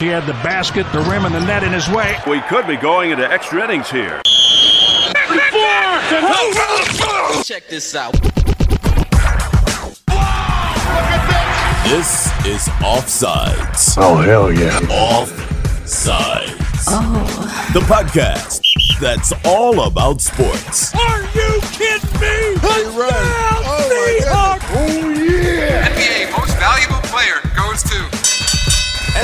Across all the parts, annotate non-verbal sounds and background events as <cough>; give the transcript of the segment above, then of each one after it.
He had the basket, the rim, and the net in his way. We could be going into extra innings here. Check this out. This is Offsides. Oh, hell yeah. Offsides. Oh. The podcast that's all about sports. Are you kidding me? Oh, oh yeah. NBA Most Valuable Player goes to.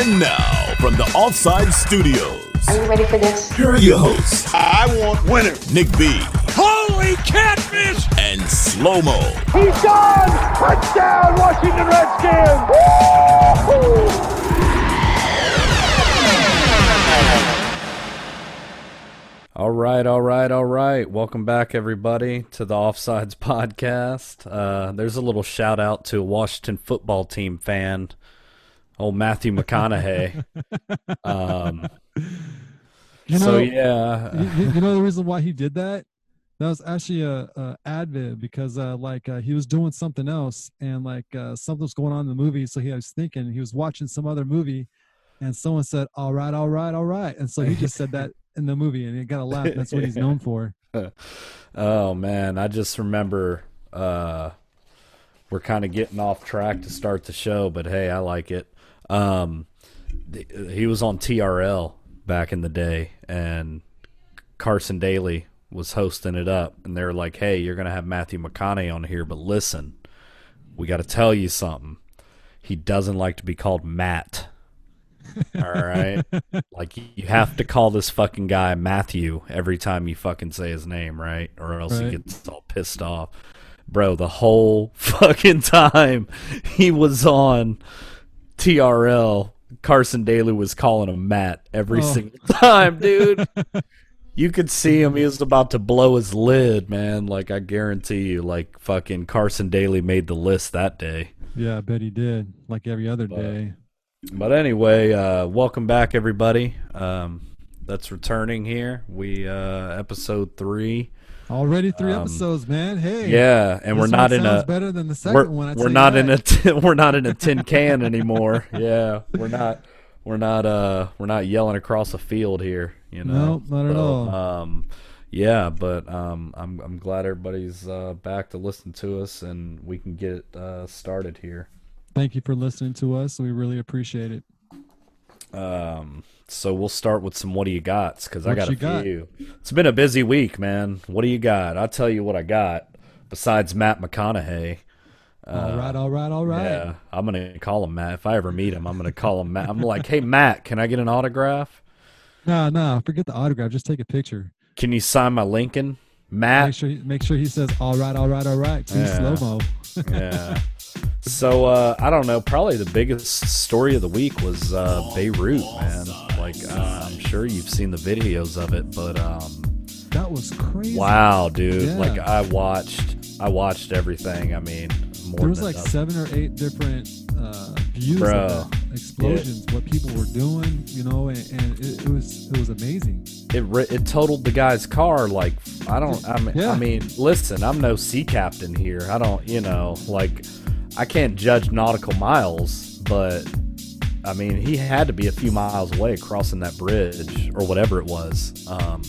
And now, from the Offside Studios, Are you ready for this? here are your hosts, I want winners. Nick B Holy catfish! and Slow Mo. He's gone! Touchdown, Washington Redskins! All right, all right, all right. Welcome back, everybody, to the Offsides <laughs> podcast. Uh, there's a little shout out to a Washington football team fan, old Matthew McConaughey. <laughs> um, You so know, yeah, you, you know the reason why he did that? That was actually a, a advib because uh, like uh, he was doing something else and like uh, something was going on in the movie. So he was thinking he was watching some other movie, and someone said, "All right, all right, all right," and so he just said that <laughs> in the movie, and he got a laugh. That's what he's known for. <laughs> oh man, I just remember uh, we're kind of getting off track to start the show, but hey, I like it. Um, th- he was on TRL back in the day, and Carson Daly was hosting it up, and they're like, "Hey, you're gonna have Matthew McConaughey on here, but listen, we got to tell you something. He doesn't like to be called Matt." <laughs> All right. like you have to call this fucking guy Matthew every time you fucking say his name, right? Or else he gets all pissed off. Bro, the whole <laughs> fucking time he was on TRL, Carson Daly was calling him Matt every Oh. single time, dude. <laughs> you could see him. He was about to blow his lid, man. Like I guarantee you, like fucking Carson Daly made the list that day. Yeah, I bet he did. Like every other day. But anyway, uh, welcome back, everybody. Um, that's returning here. We uh, episode three. Already three Um, episodes, man. Hey. Yeah, and we're not in a better than the 2nd we're, one. I we're not in a <laughs> we're not in a tin can anymore. <laughs> yeah, we're not we're not uh we're not yelling across a field here. You know, Nope, not at all. Um, yeah, but um, I'm I'm glad everybody's uh, back to listen to us and we can get uh, started here. Thank you for listening to us. We really appreciate it. Um, so we'll start with some what do you got? Because I got a got? few. It's been a busy week, man. What do you got? I'll tell you what I got. Besides Matt McConaughey, all right, all right, all right. Uh, yeah, I'm gonna call him Matt. If I ever meet him, I'm gonna call him Matt. I'm like, hey Matt, can I get an autograph? Nah, nah, forget the autograph. Just take a picture. Can you sign my Lincoln, Make Matt? sure, make sure he says, "All right, all right, all right." Too Yeah. slow mo. yeah. So uh, I don't know. Probably the biggest story of the week was uh, Beirut, man. Like uh, I'm sure you've seen the videos of it, but um, That was crazy. Wow, dude! Yeah. Like I watched, I watched everything. I mean, more There was like seven or eight different uh, views Bro. of that explosions, what people were doing, you know, and, and it, it was it was amazing. It it totaled the guy's car. Like I don't. I mean, Yeah. I mean, listen, I'm no sea captain here. I don't. You know, like I can't judge nautical miles, but I mean, he had to be a few miles away crossing that bridge or whatever it was. Um,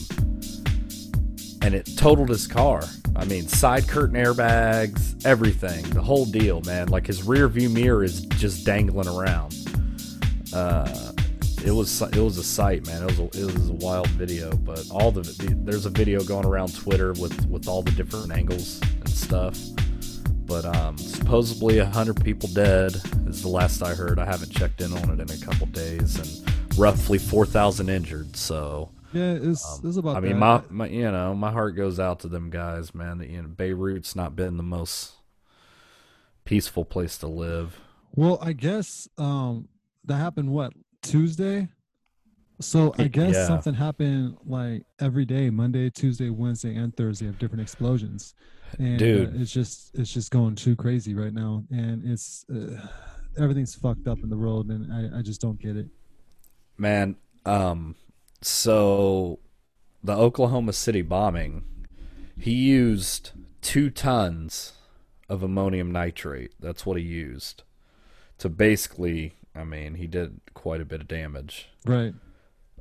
and it totaled his car. I mean, side curtain airbags, everything, the whole deal, man. Like his rear view mirror is just dangling around. Uh, it was it was a sight, man. It was a, it was a wild video, but all the, the there's a video going around Twitter with with all the different angles and stuff. But um, supposedly a hundred people dead is the last I heard. I haven't checked in on it in a couple days, and roughly four thousand injured. So Yeah, it's, was, it was about. Um, I mean, my, my you know my heart goes out to them guys, man. You know, Beirut's not been the most peaceful place to live. Well, I guess um that happened what Tuesday. So I guess Yeah. something happened like every day, Monday, Tuesday, Wednesday, and Thursday of different explosions. And uh, Dude. it's just it's just going too crazy right now, and it's uh, everything's fucked up in the world, and I, I just don't get it. Man, um, so the Oklahoma City bombing, he used two tons of ammonium nitrate. That's what he used to basically I mean, he did quite a bit of damage. Right.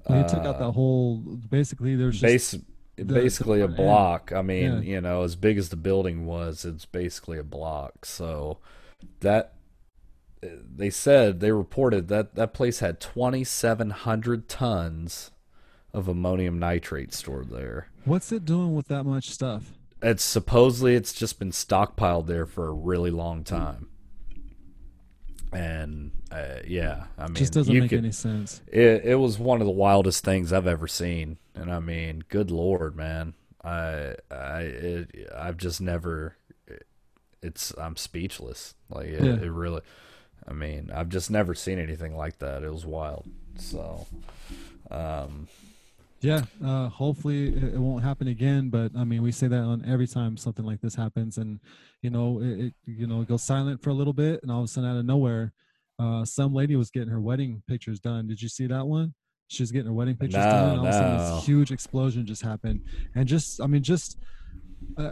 He took out the whole. Basically, there's just Base, basically a front end. block. I mean, Yeah. you know, as big as the building was, it's basically a block. So that they said they reported that that place had 2,700 tons of ammonium nitrate stored there. What's it doing with that much stuff? It's supposedly it's just been stockpiled there for a really long time. And uh, yeah, I mean, just doesn't make could- any sense. It it was one of the wildest things I've ever seen, and I mean, good lord, man, I I it, I've just never. It's I'm speechless. Like it, Yeah. it really. I mean, I've just never seen anything like that. It was wild. So, um, Yeah, uh, hopefully it, it won't happen again. But I mean, we say that on every time something like this happens, and you know, it, it you know it goes silent for a little bit, and all of a sudden, out of nowhere, uh, some lady was getting her wedding pictures done. Did you see that one? She was getting her wedding pictures No, done, and all of a sudden, no. this huge explosion just happened, and just I mean, just. Uh,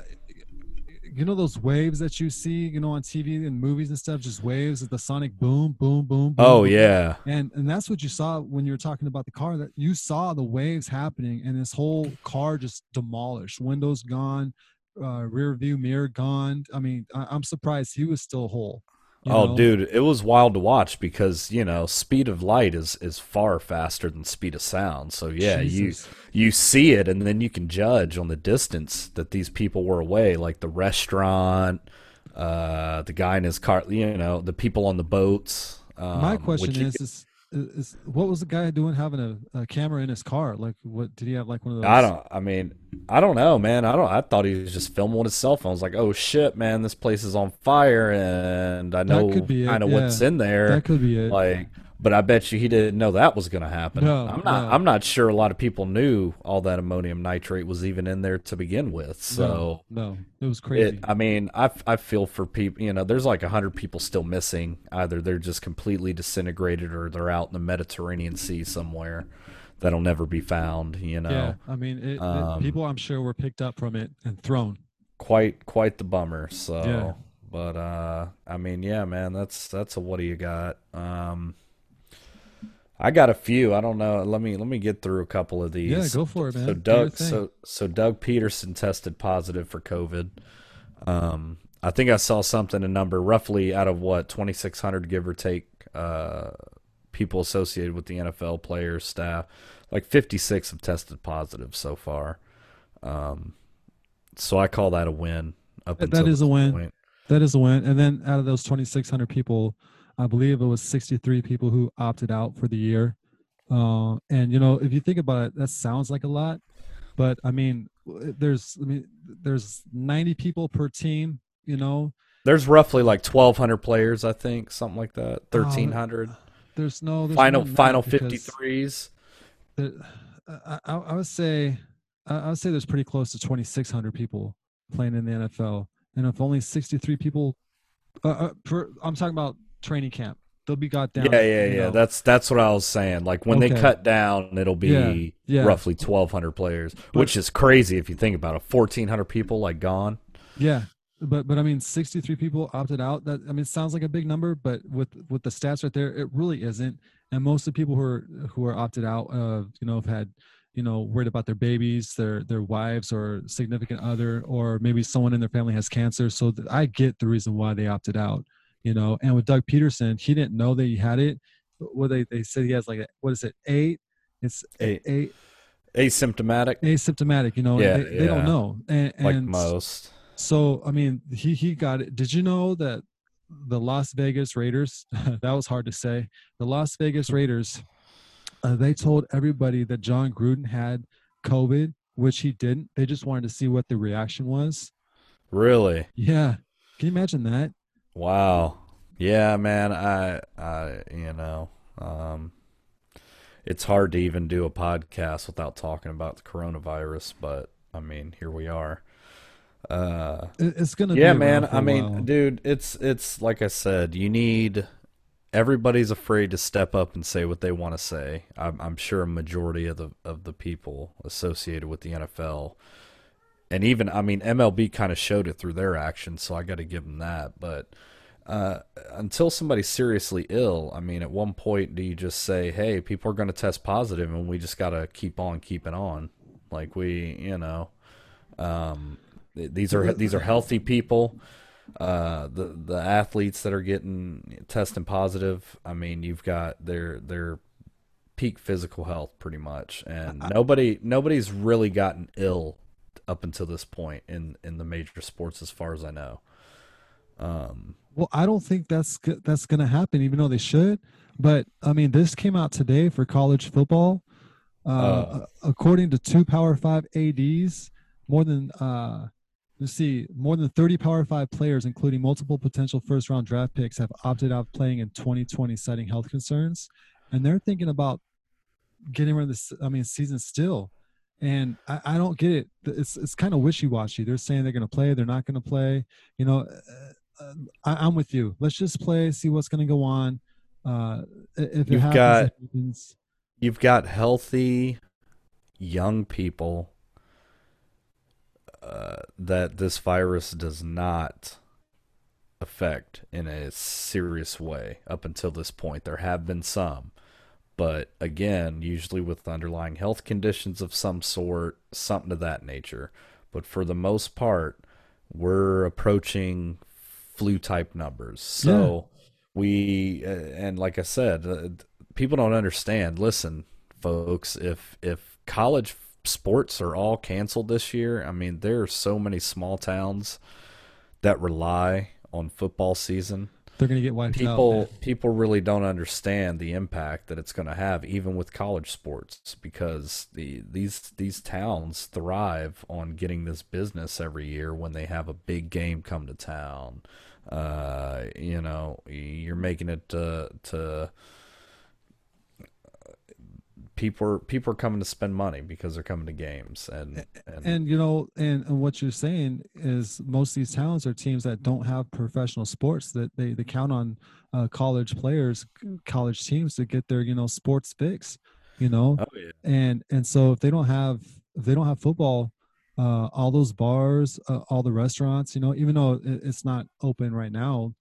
you know those waves that you see, you know, on TV and movies and stuff, just waves of the sonic boom, boom, boom, boom. oh boom, yeah, and and that's what you saw when you were talking about the car that you saw the waves happening and this whole car just demolished windows gone uh rear view mirror gone. I mean I, i'm surprised he was still whole you oh know? dude, it was wild to watch because you know speed of light is is far faster than speed of sound. So yeah, Jesus. you you see it and then you can judge on the distance that these people were away, like the restaurant, uh, the guy in his car, you know, the people on the boats. Um, my question is, is is what was the guy doing having a, a camera in his car like what did he have like one of those I don't. I mean, I don't know, man. I don't. I thought he was just filming with his cell phone. I was like, oh shit, man, this place is on fire, and I know could be it, kind of what's in there. that could be it Like, but I bet you he didn't know that was going to happen. No, I'm not. no. I'm not sure a lot of people knew all that ammonium nitrate was even in there to begin with. So. no, no it was crazy It, I mean, I, I feel for people. You know, there's like a hundred people still missing. Either they're just completely disintegrated, or they're out in the Mediterranean Sea somewhere that'll never be found. You know, yeah i mean it, it- Um, people i'm sure were picked up from it and thrown quite quite the bummer. So, Yeah. but uh, I mean, yeah, man, that's that's a what do you got? Um, I got a few. I don't know. Let me let me get through a couple of these. yeah go for it man So Doug, so so Doug Pederson tested positive for COVID. Um, I think I saw something a number roughly out of what twenty six hundred give or take uh, people associated with the NFL players staff, like fifty six have tested positive so far. Um, so I call that a win. Up That- is a win. point. That is a win. And then out of those 2,600 people, I believe it was 63 people who opted out for the year. Uh, and you know, if you think about it, that sounds like a lot, but I mean, there's, I mean, there's 90 people per team. You know, There's roughly like twelve hundred players, I think, something like that. Oh, Thirteen hundred. there's no there's final than final fifty threes. there- I, I, I would say, I would say there's pretty close to 2,600 people playing in the NFL, and if only 63 people, uh, uh, per, I'm talking about training camp, they'll be got down. Yeah, yeah, yeah. know. That's that's what I was saying. Like when they cut down, it'll be Yeah, yeah. roughly twelve hundred players, which is crazy if you think about it. Fourteen hundred people like gone. Yeah, but but I mean, 63 people opted out. That I mean, it sounds like a big number, but with with the stats right there, it really isn't. And most of the people who are who are opted out, uh, you know, have had you know worried about their babies, their their wives, or significant other, or maybe someone in their family has cancer. So I get the reason why they opted out. You know, and with Doug Pederson, he didn't know that he had it. What they they said he has like a, what is it eight? It's Eight. eight Asymptomatic, asymptomatic. You know, Yeah, they, they don't know. And, like and most. so I mean, he he got it. Did you know that the Las Vegas Raiders? <laughs> that was hard to say. The Las Vegas Raiders, uh, they told everybody that Jon Gruden had COVID, which he didn't. They just wanted to see what the reaction was. Really? Yeah, can you imagine that? Wow. Yeah, man. I, I, you know, um, it's hard to even do a podcast without talking about the coronavirus, but I mean, here we are. Uh, It's gonna. yeah, be man. I mean, while. dude, it's it's like I said, you need. Everybody's afraid to step up and say what they want to say. I'm, I'm sure a majority of the of the people associated with the NFL, and even I mean MLB kind of showed it through their actions, so I got to give them that. But uh, until somebody's seriously ill, I mean, at one point, do you just say, "Hey, people are going to test positive, and we just got to keep on keeping on"? Like we, you know, um, th- these are these are healthy people. Uh, the the athletes that are getting testing positive, I mean, you've got their their peak physical health pretty much, and nobody nobody's really gotten ill up until this point in in the major sports, as far as I know. Um, Well, I don't think that's that's going to happen, even though they should. But I mean, this came out today for college football. Uh, according to two Power Five ads, more than uh, let's see, more than 30 Power Five players, including multiple potential first round draft picks, have opted out of playing in 2020, citing health concerns, and they're thinking about getting rid of this. I mean, season still. And I, I don't get it. It's it's kind of wishy washy. They're saying they're going to play, they're not going to play. You know, uh, I, I'm with you. Let's just play, see what's going to go on. Uh, if it You've happens, got- you've got healthy young people uh, that this virus does not affect in a serious way up until this point. There have been some, but again, usually with underlying health conditions of some sort, something of that nature. But for the most part, we're approaching flu type numbers. So we, uh, and like I said, uh, people don't understand. Listen, folks, if if college sports are all canceled this year, I mean, there are so many small towns that rely on football season They're going to get wiped people out. people really don't understand the impact that it's going to have even with college sports because the these these towns thrive on getting this business every year when they have a big game come to town uh you know you're making it uh, to people are people are coming to spend money because they're coming to games and and, And you know, and, and what you're saying is most of these towns are teams that don't have professional sports that they, they count on uh, college players, college teams to get their you know sports fix. You know, oh yeah and and so if they don't have if they don't have football uh all those bars uh, all the restaurants you know even though it, it's not open right now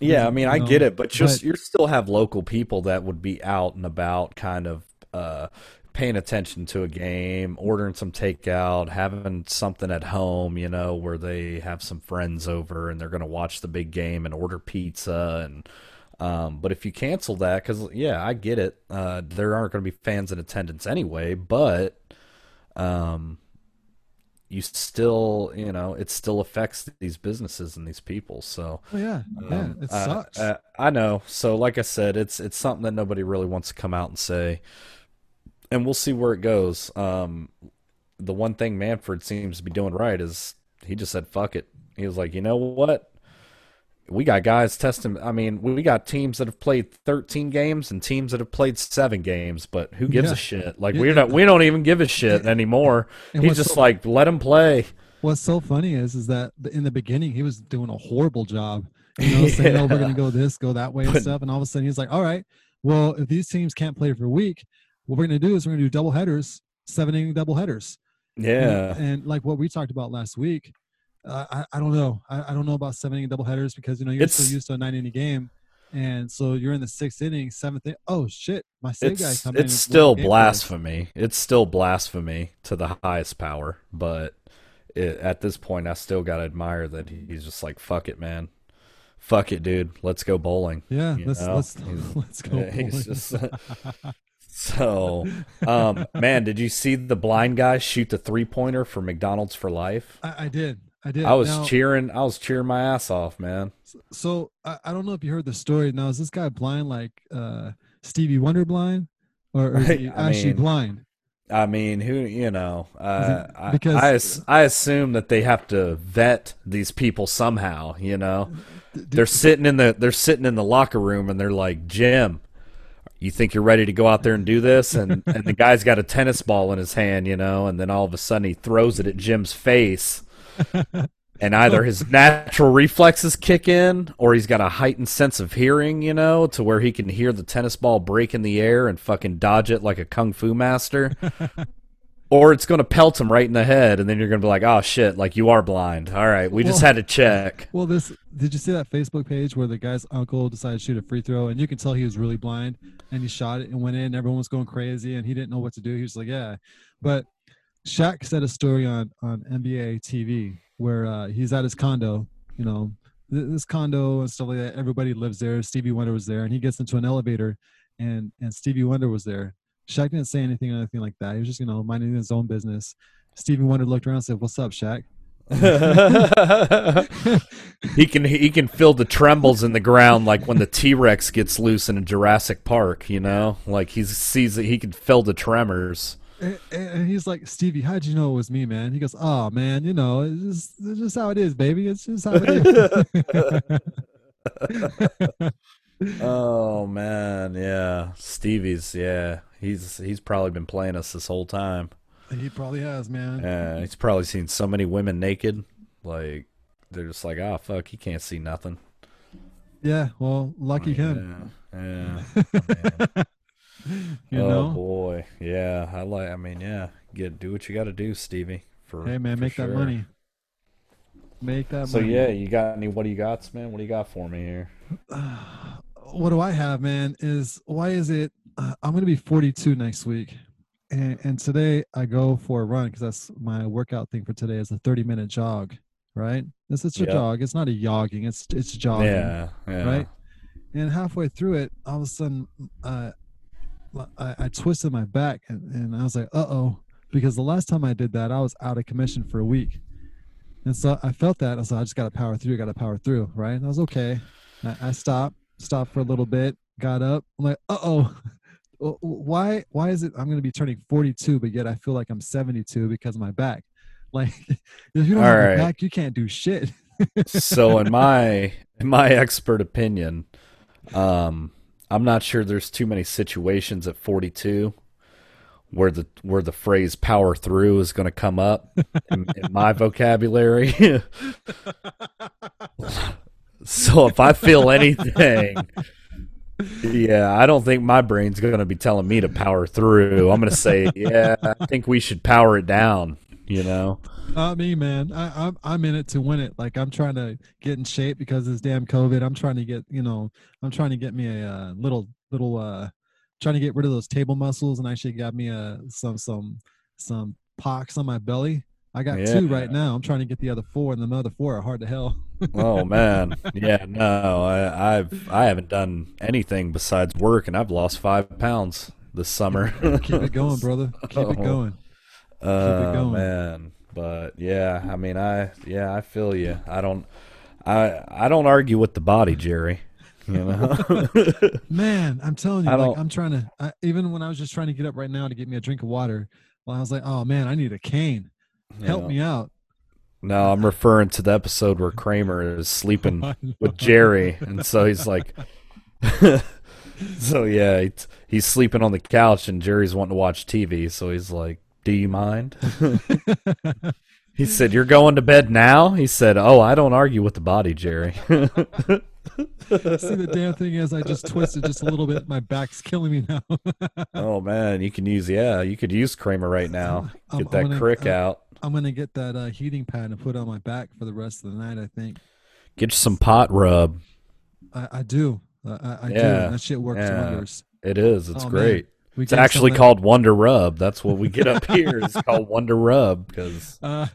Yeah, I mean, I you get it, but just but- you still have local people that would be out and about, kind of uh, paying attention to a game, ordering some takeout, having something at home, you know, where they have some friends over and they're going to watch the big game and order pizza and. Um, but if you cancel that, because yeah, I get it. Uh, there aren't going to be fans in attendance anyway, but um, you still, you know, it still affects these businesses and these people. So oh yeah yeah um, it I- sucks I, I know. So, like I said, it's it's something that nobody really wants to come out and say, and we'll see where it goes. Um, the one thing Manfred seems to be doing right is he just said, "Fuck it." He was like, "You know what? We got guys testing. I mean, we got teams that have played 13 games and teams that have played seven games, but who gives Yeah. a shit? Like Yeah. we're not, we don't even give a shit anymore. He's just so- like, let him play. what's so funny is is that in the beginning he was doing a horrible job you know saying oh we're gonna <laughs> go this go that way and But- stuff and all of a sudden he's like all right well if these teams can't play for a week what we're gonna do is we're gonna do double headers seven inning double headers Yeah, and like what we talked about last week uh, I, I don't know I, I don't know about seven inning double headers because you know you're It's- so used to a nine inning game and so you're in the sixth inning seventh inning. oh shit my save guy in it's still blasphemy. It's still blasphemy to the highest power. But it, at this point, I still gotta admire that he's just like, "Fuck it, man. Fuck it, dude. Let's go bowling." yeah you let's know? let's <laughs> let's go yeah, he's bowling. just- <laughs> <laughs> so, um, man, did you see the blind guy shoot the three pointer for McDonald's for life? I, I did I did I was Now- cheering. I was cheering my ass off, man. So I, I don't know if you heard the story. Now is this guy blind like uh Stevie Wonder blind, or, or is he I actually mean, blind? I mean, who you know? Uh, I, because- I as- I assume that they have to vet these people somehow. You know, they're sitting in the they're sitting in the locker room and they're like, Jim, you think you're ready to go out there and do this? And and the guy's got a tennis ball in his hand, you know, and then all of a sudden he throws it at Jim's face. And either his natural reflexes kick in, or he's got a heightened sense of hearing, you know, to where he can hear the tennis ball break in the air and fucking dodge it like a kung fu master. Or it's going to pelt him right in the head, and then you're going to be like, "Oh shit! Like you are blind. All right, we just had to check." <laughs> Well, this did you see that Facebook page where the guy's uncle decided to shoot a free throw, and you can tell he was really blind, and he shot it and went in. Everyone was going crazy, and he didn't know what to do. He was like, "Yeah," but Shaq said a story on on NBA TV where uh, he's at his condo, you know, this condo and stuff like that. Everybody lives there. Stevie Wonder was there, and he gets into an elevator, and and Stevie Wonder was there. Shaq didn't say anything or anything like that. He was just you know minding his own business. Stevie Wonder looked around and said, "What's up, Shaq?" <laughs> he can he can feel the trembles in the ground like when the T Rex gets loose in a Jurassic Park. You know, like he sees that he can feel the tremors. And, and he's like, Stevie, how'd you know it was me, man? He goes, Oh man, you know, it's just, it's just how it is, baby. It's just how it is. <laughs> Oh man, yeah, Stevie's yeah, he's he's probably been playing us this whole time. he probably has, man. Yeah, he's probably seen so many women naked, like they're just like, oh fuck, he can't see nothing. Yeah, well, lucky him. Yeah, yeah. <laughs> You oh know? boy, yeah. I like. I mean, yeah. Get do what you got to do, Stevie. For Hey man, for make that money. Make that So money. yeah, you got any? What do you got, man? What do you got for me here? <sighs> what do I have, man? Is why is it? Uh, I'm gonna be 42 next week, and, and today I go for a run because that's my workout thing for today is a 30 minute jog, right? It's, is a Yep. jog. It's not a jogging. It's it's jogging. Yeah, yeah. right? And halfway through it, all of a sudden, uh, I, I twisted my back, and, and I was like, "Uh oh," because the last time I did that, I was out of commission for a week, and so I felt that. I was like, "I just got to power through. Got to power through." Right? And I was okay. I, I stopped, stopped for a little bit, got up. I'm like, "Uh oh." <laughs> Why? Why is it? I'm going to be turning 42, but yet I feel like I'm 72 because of my back. <laughs> Like, if you don't All have right. a back, you can't do shit. so in <laughs> my in my expert opinion, um, I'm not sure there's too many situations at 42 where the where the phrase "power through" is going to come up in, in my vocabulary. <laughs> so if I feel anything, yeah, I don't think my brain's going to be telling me to power through. I'm going to say, <laughs> yeah, I think we should power it down. You know. Not me, man. I, I'm I'm in it to win it. Like I'm trying to get in shape because of this damn COVID. I'm trying to get, you know, I'm trying to get me a uh, little little uh trying to get rid of those table muscles and actually got me a some some some pox on my belly. I got two right now. I'm trying to get the other four, and the other four are hard to hell. <laughs> Oh man, yeah, no, I, I've I haven't done anything besides work, and I've lost five pounds this summer. <laughs> Keep it going, <laughs> brother. Keep it going. Oh going. man, but yeah, I mean, I yeah, I feel you. I don't, I I don't argue with the body, Jerry. You know, Man, I'm telling you, I like I'm trying to. I, even when I was just trying to get up right now to get me a drink of water, well, I was like, oh man, I need a cane. Help me out. no, I'm referring to the episode where Kramer is sleeping <laughs> with Jerry, and so he's like, <laughs> so yeah, he's, he's sleeping on the couch, and Jerry's wanting to watch TV, so he's like, "Do you mind?" <laughs> he said, "You're going to bed now." He said, "Oh, I don't argue with the body, Jerry." See, the damn thing is, I just twisted just a little bit. My back's killing me now. oh man, you can use yeah, you could use Kramer right now. I'm- Get I'm that gonna- crick out. I'm gonna get that uh, heating pad and put it on my back for the rest of the night. I think Get you some pot rub. I, I do. Uh, I, I do. Yeah, That shit works yeah. wonders. It is. It's Oh, man. great. We It's actually some, called Wonder Rub. That's what we get up <laughs> here. It's called Wonder Rub because <laughs> Uh,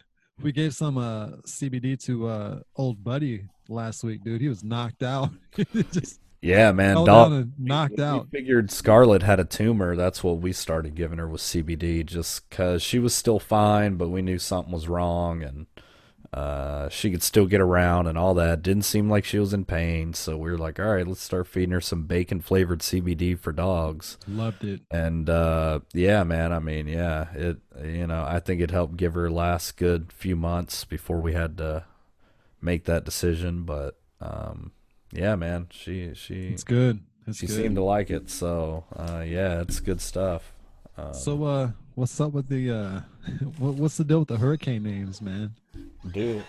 we gave some uh, CBD to uh, old buddy last week, dude. He was knocked out. <laughs> Just yeah, man, fell dog. down and knocked we out. figured Scarlett had a tumor. That's what we started giving her with CBD, just because she was still fine, but we knew something was wrong, and uh, she could still get around and all that. Didn't seem like she was in pain, so we were like, all right, let's start feeding her some bacon flavored CBD for dogs. Loved it. And uh, yeah, man, I mean, yeah, it you know, I think it helped give her last good few months before we had to make that decision. But um, yeah, man, she she It's good. It's she good. seemed to like it. So uh, yeah, it's good stuff. Um, so, uh, what's up with the uh, <laughs> what, what's the deal with the hurricane names, man? dude,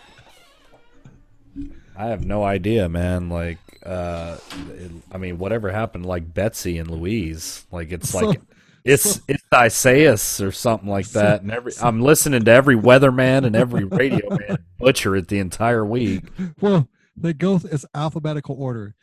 I have no idea, man. Like, uh, it, I mean, whatever happened, like Betsy and Louise, like it's So- like <laughs> It's it's Isaias or something like that. And every I'm listening to every weatherman and every radio man butcher it the entire week. <laughs> Well, they go it's alphabetical order.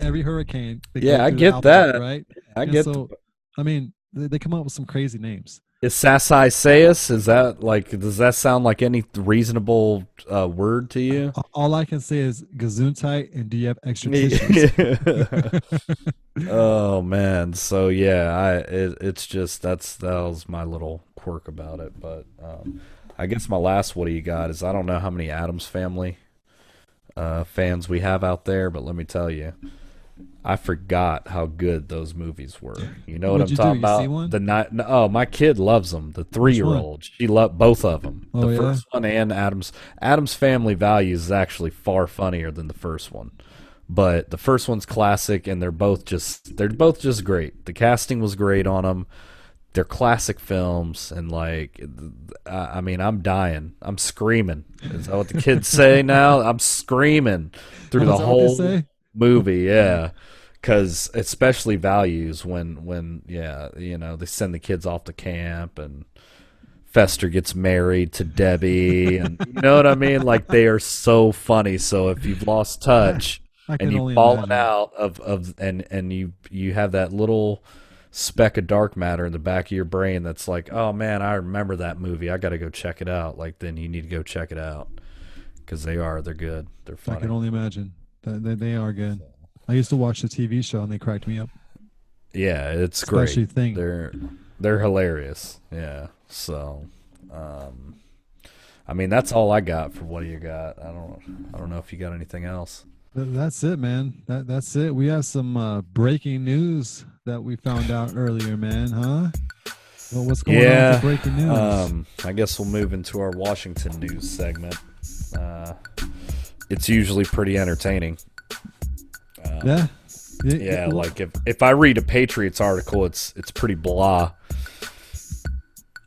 Every hurricane. Yeah, I get alphabet, that. right? I And get. So, I mean, they, they come up with some crazy names. is Sass Sayus? Is that like? Does that sound like any reasonable uh, word to you? All I can say is Gesundheit, and do you have extra tissues? <laughs> <laughs> oh man, so yeah, I it, it's just that's that was my little quirk about it. But um, I guess my last what do you got is I don't know how many Addams family uh, fans we have out there, but let me tell you, I forgot how good those movies were. You know what What'd I'm talking about? The night. no, Oh, my kid loves them. The three year old. She loved both of them. Oh, the yeah? first one and Addams. Addams Family Values is actually far funnier than the first one. But the first one's classic, and they're both just they're both just great. The casting was great on them. They're classic films, and like, I mean, I'm dying. I'm screaming. Is that what the kids <laughs> say now? I'm screaming through the is that what they whole movie. Yeah, because especially values when when yeah, you know, they send the kids off to camp and. Fester gets married to Debbie, and you know what I mean. Like they are so funny. So if you've lost touch, <laughs> and you've fallen imagine. out of, of and and you you have that little speck of dark matter in the back of your brain that's like oh man i remember that movie i gotta go check it out like then you need to go check it out because they are they're good they're funny. I can only imagine. They, they are good. I used to watch the TV show and they cracked me up. yeah it's Especially great Thing. they're they're hilarious yeah so um i mean that's all i got for what do you got i don't i don't know if you got anything else That's it, man. That that's it. We have some uh, breaking news that we found out earlier, man. Huh? Well, what's going on with the breaking news? um i guess we'll move into our washington news segment uh it's usually pretty entertaining yeah. Y- yeah well, like if if i read a patriots article it's it's pretty blah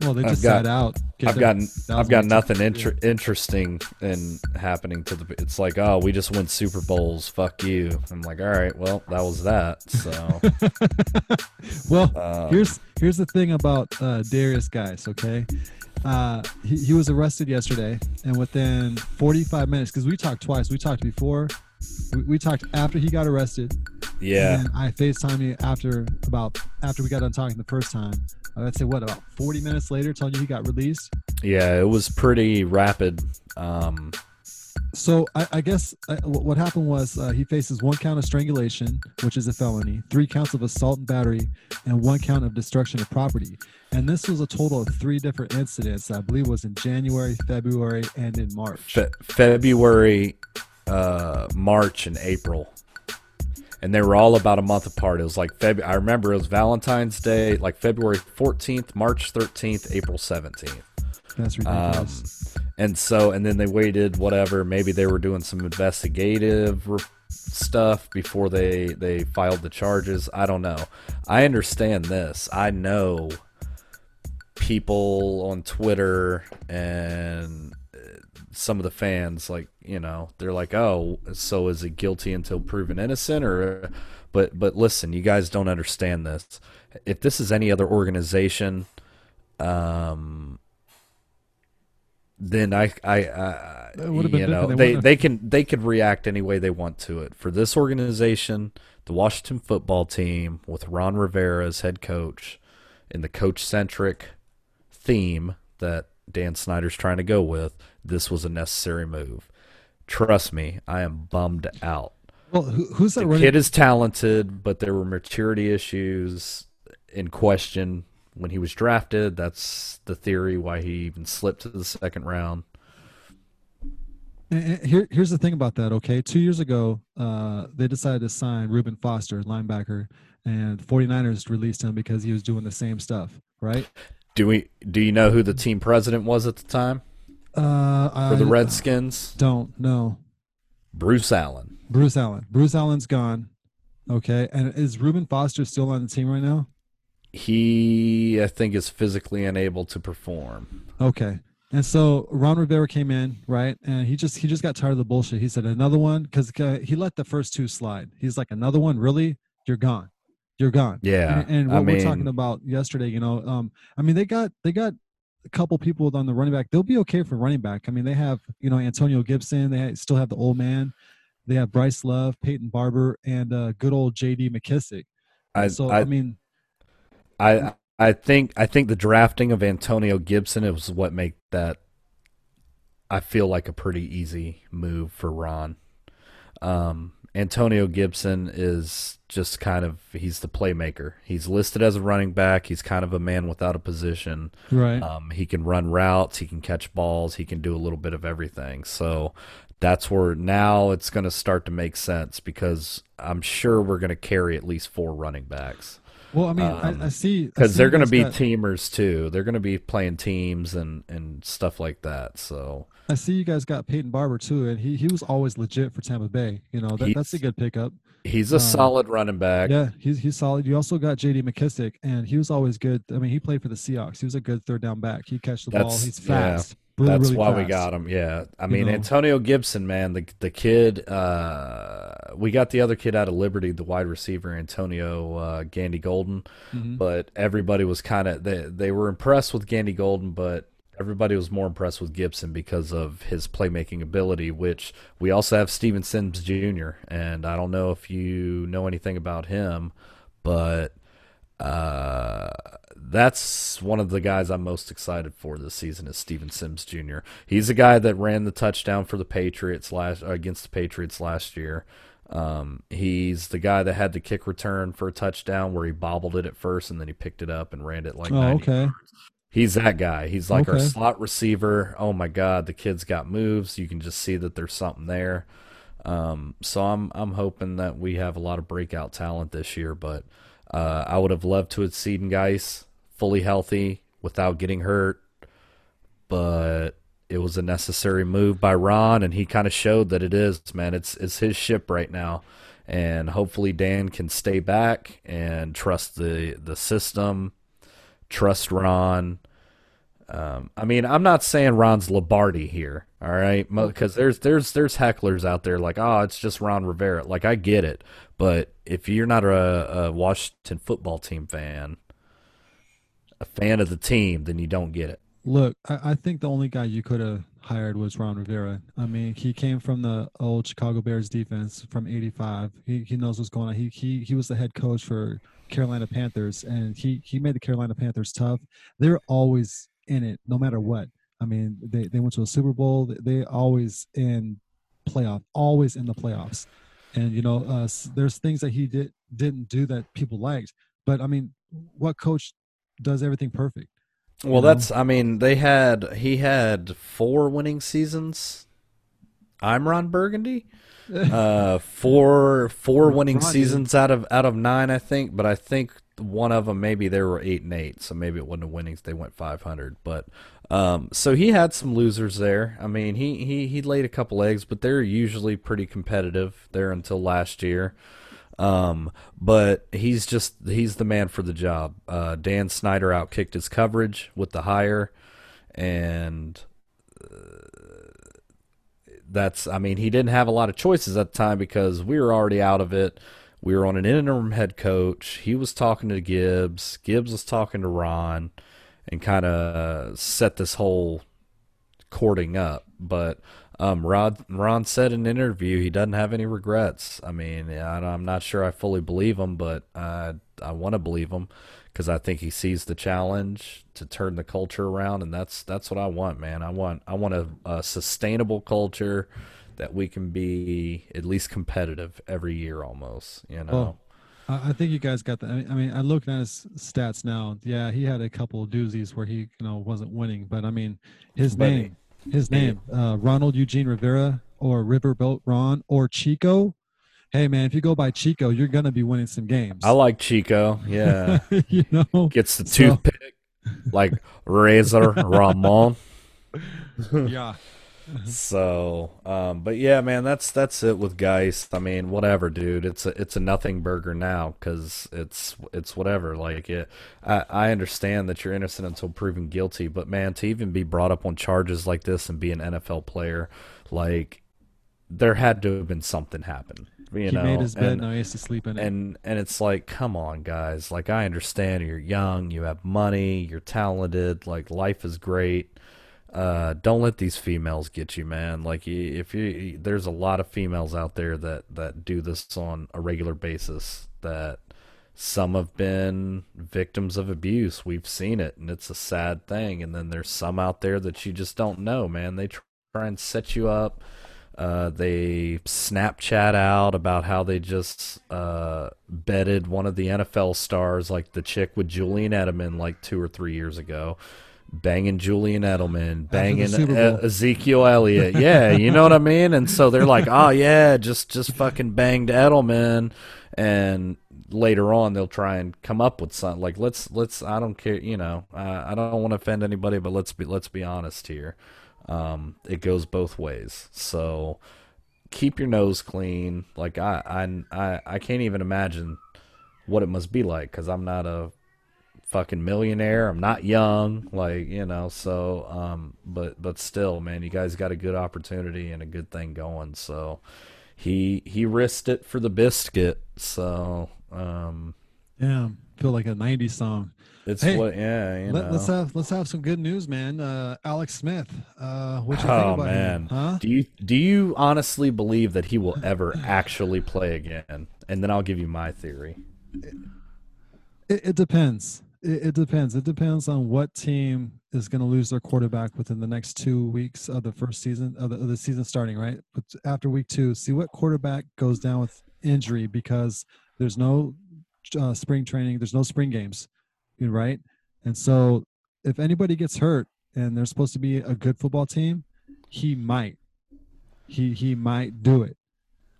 Well, they just got- sat out. I've gotten I've got nothing inter- interesting in happening to the. It's like, oh, we just win Super Bowls. Fuck you. I'm like, all right, well, that was that. So <laughs> Well, Um, here's here's the thing about uh, Derrius Guice. Okay, uh, he, he was arrested yesterday, and within 45 minutes, because we talked twice. We talked before. We, we talked after he got arrested. yeah, And I FaceTime you after about after we got done talking the first time. I'd say what about 40 minutes later, telling you he got released. yeah, it was pretty rapid. Um, So I, I guess wh- what happened was uh, he faces one count of strangulation, which is a felony, three counts of assault and battery, and one count of destruction of property. And this was a total of three different incidents. I believe was in January, February, and in March. fe- February, uh, March, and April. And they were all about a month apart. It was like Feb. I remember it was Valentine's Day, like February 14th, March 13th, April 17th. That's Um, ridiculous. and so, and then they waited, whatever. Maybe they were doing some investigative re- stuff before they they filed the charges. I don't know. I understand this. I know people on Twitter and uh, some of the fans, like you know, they're like, "Oh, so is it guilty until proven innocent?" Or, but but listen, you guys don't understand this. If this is any other organization, um, then I I, I That would've been you know They they they can they could react any way they want to it. For this organization, the Washington football team with Ron Rivera as head coach, and the coach centric theme that Dan Snyder's trying to go with, this was a necessary move. Trust me, I am bummed out. well, who, who's that The running? kid is talented, but there were maturity issues in question when he was drafted. That's the theory why he even slipped to the second round. And- Here, here's the thing about that. Okay, two years ago, uh, they decided to sign Reuben Foster, linebacker, and 49ers released him because he was doing the same stuff. Right? Do we? Do you know who the team president was at the time Uh, for the I Redskins? Don't know. Bruce Allen. Bruce Allen. Bruce Allen's gone. Okay, and is Reuben Foster still on the team right now? He, I think, is physically unable to perform. Okay. And so Ron Rivera came in, right? And he just he just got tired of the bullshit. He said another one because he let the first two slide. He's like another one, really? You're gone. you're gone. Yeah, and, and I what we're talking about yesterday, you know, um, I mean they got they got a couple people on the running back. They'll be okay for running back. I mean they have you know Antonio Gibson. They still have the old man. They have Bryce Love, Peyton Barber, and uh, good old J.D. McKissic. I, so I, I, mean, I I think I think the drafting of Antonio Gibson is what made that I feel like a pretty easy move for Ron. Um, Antonio Gibson is just kind of he's the playmaker. He's listed as a running back. He's kind of a man without a position. right? Um, he can run routes. He can catch balls. He can do a little bit of everything. So that's where now it's going to start to make sense because I'm sure we're going to carry at least four running backs well, I mean, um, I, I see because they're going to be got- teamers too. They're going to be playing teams and and stuff like that. So I see you guys got Peyton Barber too, and he he was always legit for Tampa Bay. You know, that, that's a good pickup. he's a Um, solid running back. Yeah, he's he's solid. You also got J.D. McKissic, and he was always good. I mean, he played for the Seahawks. He was a good third down back. He catch the ball. That's- He's yeah. fast. Really, That's really why we got him. Yeah, I You mean know? Antonio Gibson, man, the the kid. Uh, we got the other kid out of Liberty, the wide receiver Antonio uh, Gandy Golden, Mhm. but everybody was kind of they they were impressed with Gandy Golden, but everybody was more impressed with Gibson because of his playmaking ability. Which we also have Steven Sims Jr. and I don't know if you know anything about him, but uh, that's one of the guys I'm most excited for this season is Steven Sims Jr. He's a guy that ran the touchdown for the Patriots last against the Patriots last year. Um, he's the guy that had the kick return for a touchdown where he bobbled it at first and then he picked it up and ran it like Oh, 90 okay. He's that guy. He's like our slot receiver. Oh my god, the kid's got moves. You can just see that there's something there. Um, so I'm I'm hoping that we have a lot of breakout talent this year. But uh, I would have loved to have seen guys fully healthy without getting hurt. But it was a necessary move by Ron, and he kind of showed that it is. Man, it's it's his ship right now, and hopefully Dan can stay back and trust the the system trust Ron. Um, I mean, I'm not saying Ron's Lombardi here, all right? Because there's there's there's hecklers out there like, oh, it's just Ron Rivera. Like, I get it, but if you're not a, a Washington football team fan, a fan of the team, then you don't get it. Look, I, I think the only guy you could have hired was Ron Rivera. I mean, he came from the old Chicago Bears defense from '85. He he knows what's going on. He he he was the head coach for Carolina Panthers, and he he made the Carolina Panthers tough. They're always in it, no matter what. I mean, they they went to a Super Bowl. They, they always in playoff, always in the playoffs. And you know, uh, there's things that he did didn't do that people liked. But I mean, what coach does everything perfect? Well, know? that's. I mean, they had he had four winning seasons. I'm Ron Burgundy. <laughs> Uh, four four winning Ron, seasons out of out of nine, I think. But I think one of them maybe they were eight and eight, so maybe it wasn't a winnings. They went 500. But um, so he had some losers there. I mean, he he he laid a couple eggs, but they're usually pretty competitive there until last year. Um, but he's just he's the man for the job. Uh, Dan Snyder outkicked his coverage with the hire, and uh, that's I mean he didn't have a lot of choices at the time because we were already out of it. We were on an interim head coach. He was talking to Gibbs. Gibbs was talking to Ron, and kind of set this whole courting up. But um, Rod Ron said in an interview he doesn't have any regrets. I mean, I, I'm not sure I fully believe him, but I I want to believe him because I think he sees the challenge to turn the culture around, and that's that's what I want, man. I want I want a, a sustainable culture that we can be at least competitive every year, almost. You know. Well, I think you guys got that. I mean- I look at his stats now. Yeah, he had a couple of doozies where he, you know, wasn't winning. But I mean, his But- name, his name, uh, Ronald Eugene Rivera or Riverboat Ron or Chico. Hey man, if you go by Chico, you're gonna be winning some games. I like Chico. Yeah. <laughs> you know, Gets the So- toothpick like Razor <laughs> Ramon. yeah. So, um, but yeah, man, that's that's it with Guice. I mean, whatever, dude. It's a it's a nothing burger now because it's it's whatever. Like it, I I understand that you're innocent until proven guilty, but man, to even be brought up on charges like this and be an NFL player, like there had to have been something happen. You he know, made his bed. and- now he has to sleep in it. and and it's like come on guys like i understand you're young you have money you're talented like life is great uh don't let these females get you man. Like if you there's a lot of females out there that that do this on a regular basis that some have been victims of abuse. We've seen it and it's a sad thing. And then there's some out there that you just don't know man. They try and set you up. Uh, they Snapchat out about how they just uh, betted one of the NFL stars, like the chick with Julian Edelman, like two or three years ago, banging Julian Edelman, banging E- Ezekiel Elliott. Yeah, you know what I mean. And so they're like, oh yeah, just just fucking banged Edelman, and later on they'll try and come up with something like let's let's I don't care, you know, I, I don't want to offend anybody, but let's be let's be honest here. Um, it goes both ways. So keep your nose clean. Like I, I, I, I can't even imagine what it must be like because I'm not a fucking millionaire. I'm not young, like you know. So, um, but but still, man, you guys got a good opportunity and a good thing going. So he he risked it for the biscuit. So um, yeah, feel like a '90s song. it's Hey, what yeah, you Let, know. us have let's have some good news, man. Uh, Alex Smith. Uh, what you think Oh about man, him? Huh? do you do you honestly believe that he will ever actually play again? And then I'll give you my theory. It, it depends. It, it depends. It depends on what team is going to lose their quarterback within the next two weeks of the first season of the, of the season starting. Right, but after week two, see what quarterback goes down with injury because there's no uh, spring training. There's no spring games, right? And so if anybody gets hurt and they're supposed to be a good football team, he might. He he might do it.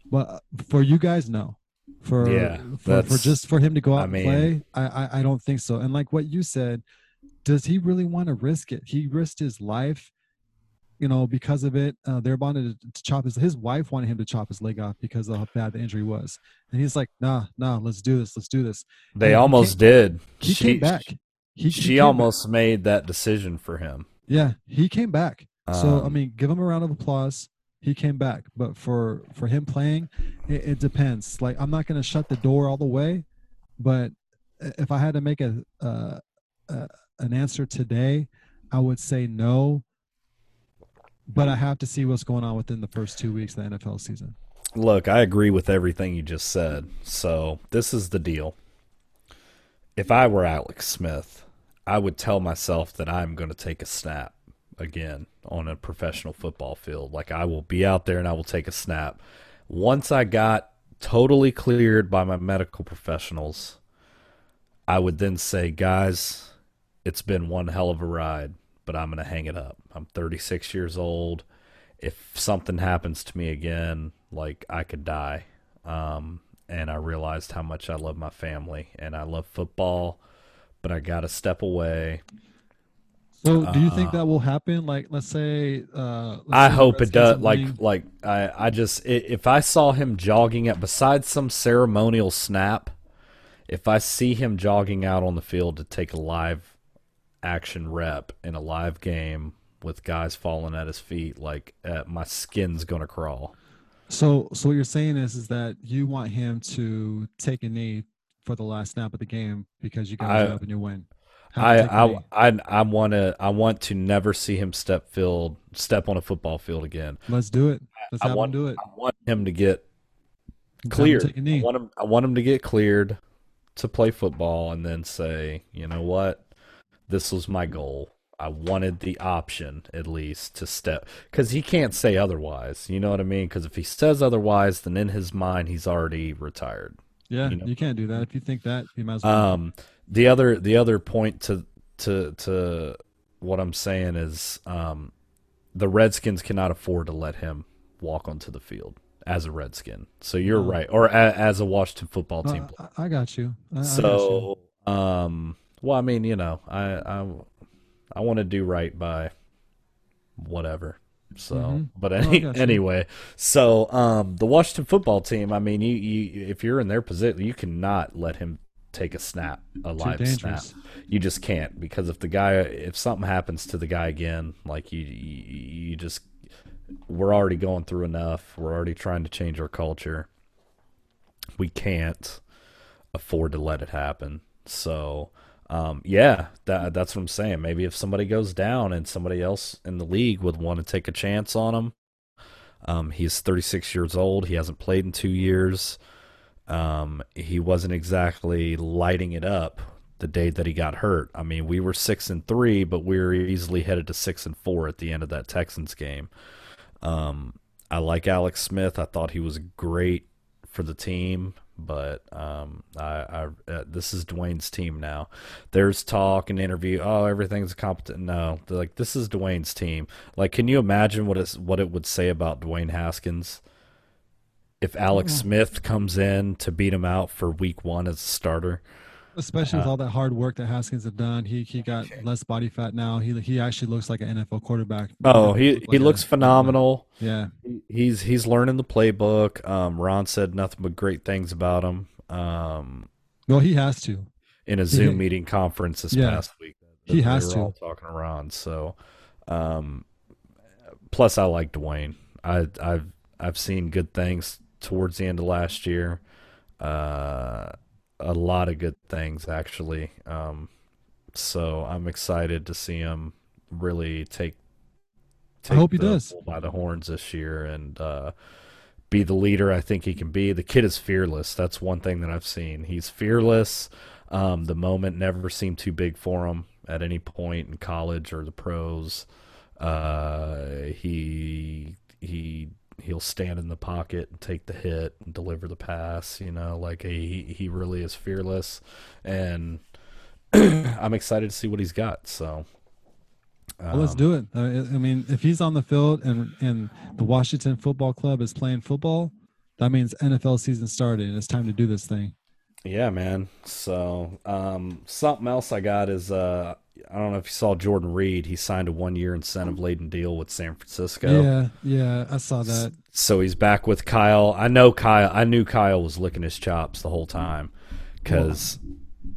But for you guys, no. For Yeah, for, for just for him to go out I and play, I, I I don't think so. And like what you said, does he really want to risk it? He risked his life, you know, because of it. Uh, they're wanted to, to chop his his wife wanted him to chop his leg off because of how bad the injury was, and he's like, nah, nah, let's do this, let's do this. They And he almost came- did. He she, came back. He, he She came back. almost made that decision for him. Yeah, he came back. so I Um, mean, give him a round of applause. He came back, but for for him playing, it, it depends. Like I'm not going to shut the door all the way, but if I had to make a, uh, an answer today, I would say no. But I have to see what's going on within the first two weeks of the NFL season. Look, I agree with everything you just said. So this is the deal. If I were Alex Smith, I would tell myself that I'm going to take a snap again on a professional football field. Like I will be out there and I will take a snap. Once I got totally cleared by my medical professionals, I would then say, guys, it's been one hell of a ride, but I'm going to hang it up. I'm 36 years old. If something happens to me again, like I could die. Um, and I realized how much I love my family and I love football, but I got to step away. So, do you think that will happen? Like, let's say, uh, let's I say hope it does. are Like, like I, I just if I saw him jogging at besides some ceremonial snap, if I see him jogging out on the field to take a live action rep in a live game with guys falling at his feet, like uh, my skin's gonna crawl. So, so what you're saying is, is that you want him to take a knee for the last snap of the game because you got I- a job and you win. I him take a knee. I I I want to I want to never see him step field step on a football field again. Let's do it. Let's I have want him do it. I want him to get Let's have him cleared. I want him. I want him to get cleared to play football, and then say, you know what, this was my goal. I wanted the option at least to step because he can't say otherwise. You know what I mean? Because if he says otherwise, then in his mind he's already retired. yeah, you know. you can't do that. If you think that, you might as well. Um, the other the other point to to to what I'm saying is, um, the Redskins cannot afford to let him walk onto the field as a Redskin. So you're No. right, or a, as a Washington football team. I, I got you. I, I got you. So, um, well, I mean, you know, I I I want to do right by whatever. So, Mhm. but any, <laughs> you. anyway, so um, the Washington football team. I mean, you, you if you're in their position, you cannot let him take a snap, a live snap. You just can't because if the guy, if something happens to the guy again, like you, you, you just, we're already going through enough. We're already trying to change our culture. we can't afford to let it happen. So, um, yeah, that that's what I'm saying. Maybe if somebody goes down and somebody else in the league would want to take a chance on him. Um, he's 36 years old. He hasn't played in two years. Um, he wasn't exactly lighting it up the day that he got hurt. I mean, we were six and three, but we were easily headed to six and four at the end of that Texans game. Um, I like Alex Smith. I thought he was great for the team, but um, I, I uh, this is Dwayne's team now. There's talk and interview. Oh, everything's competent. No, like this is Dwayne's team. Like, can you imagine what it's what it would say about Dwayne Haskins if Alex Smith comes in to beat him out for Week One as a starter? Especially with all that hard work that Haskins have done, he he got less body fat now. He he actually looks like an NFL quarterback. Oh, he he Like a- looks phenomenal. Yeah, He's he's learning the playbook. Um, Ron said nothing but great things about him. Um, well, he has to. in a Zoom meeting conference this Yeah. past week. He They has were to. all talking to Ron. So, um, plus I like Dwayne. I I've I've seen good things towards the end of last year. Uh, a lot of good things actually. Um, so I'm excited to see him really take. I hope he does. by the horns this year and uh, be the leader I think he can be. The kid is fearless. That's one thing that I've seen. He's fearless. Um, the moment never seemed too big for him at any point in college or the pros. Uh, he he he'll stand in the pocket and take the hit and deliver the pass. You know, like he he really is fearless, and <clears throat> I'm excited to see what he's got. So. Well, let's um, do it. I I mean, if he's on the field and and the Washington Football Club is playing football, that means NFL season started and it's time to do this thing. Yeah, man. So, um, something else I got is uh, I don't know if you saw Jordan Reed. He signed a one-year incentive-laden deal with San Francisco. Yeah, yeah, I saw that. So he's back with Kyle. I know Kyle. I knew Kyle was licking his chops the whole time because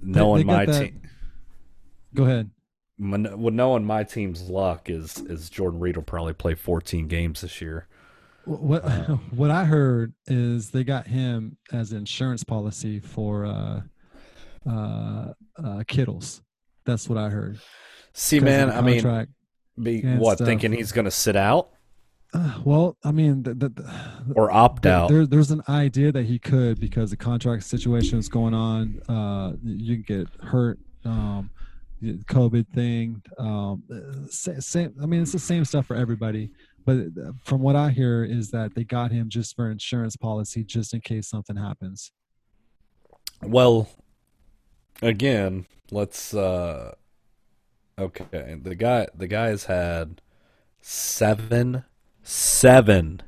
knowing my team, Go ahead. well, knowing my team's luck is is Jordan Reed will probably play 14 games this year. What Uh, <laughs> what I heard is they got him as insurance policy for uh, uh, uh, Kittles. That's what I heard. See, man. I mean, be, what stuff. thinking he's going to sit out Uh, well, I mean, the, the, the, or opt out? There, there's an idea that he could because the contract situation is going on. Uh, you can get hurt. Um, COVID thing. Um, same. I mean, it's the same stuff for everybody. But uh, from what I hear is that they got him just for insurance policy, just in case something happens. Well, again, let's uh okay, the guy the guy has had seven seven.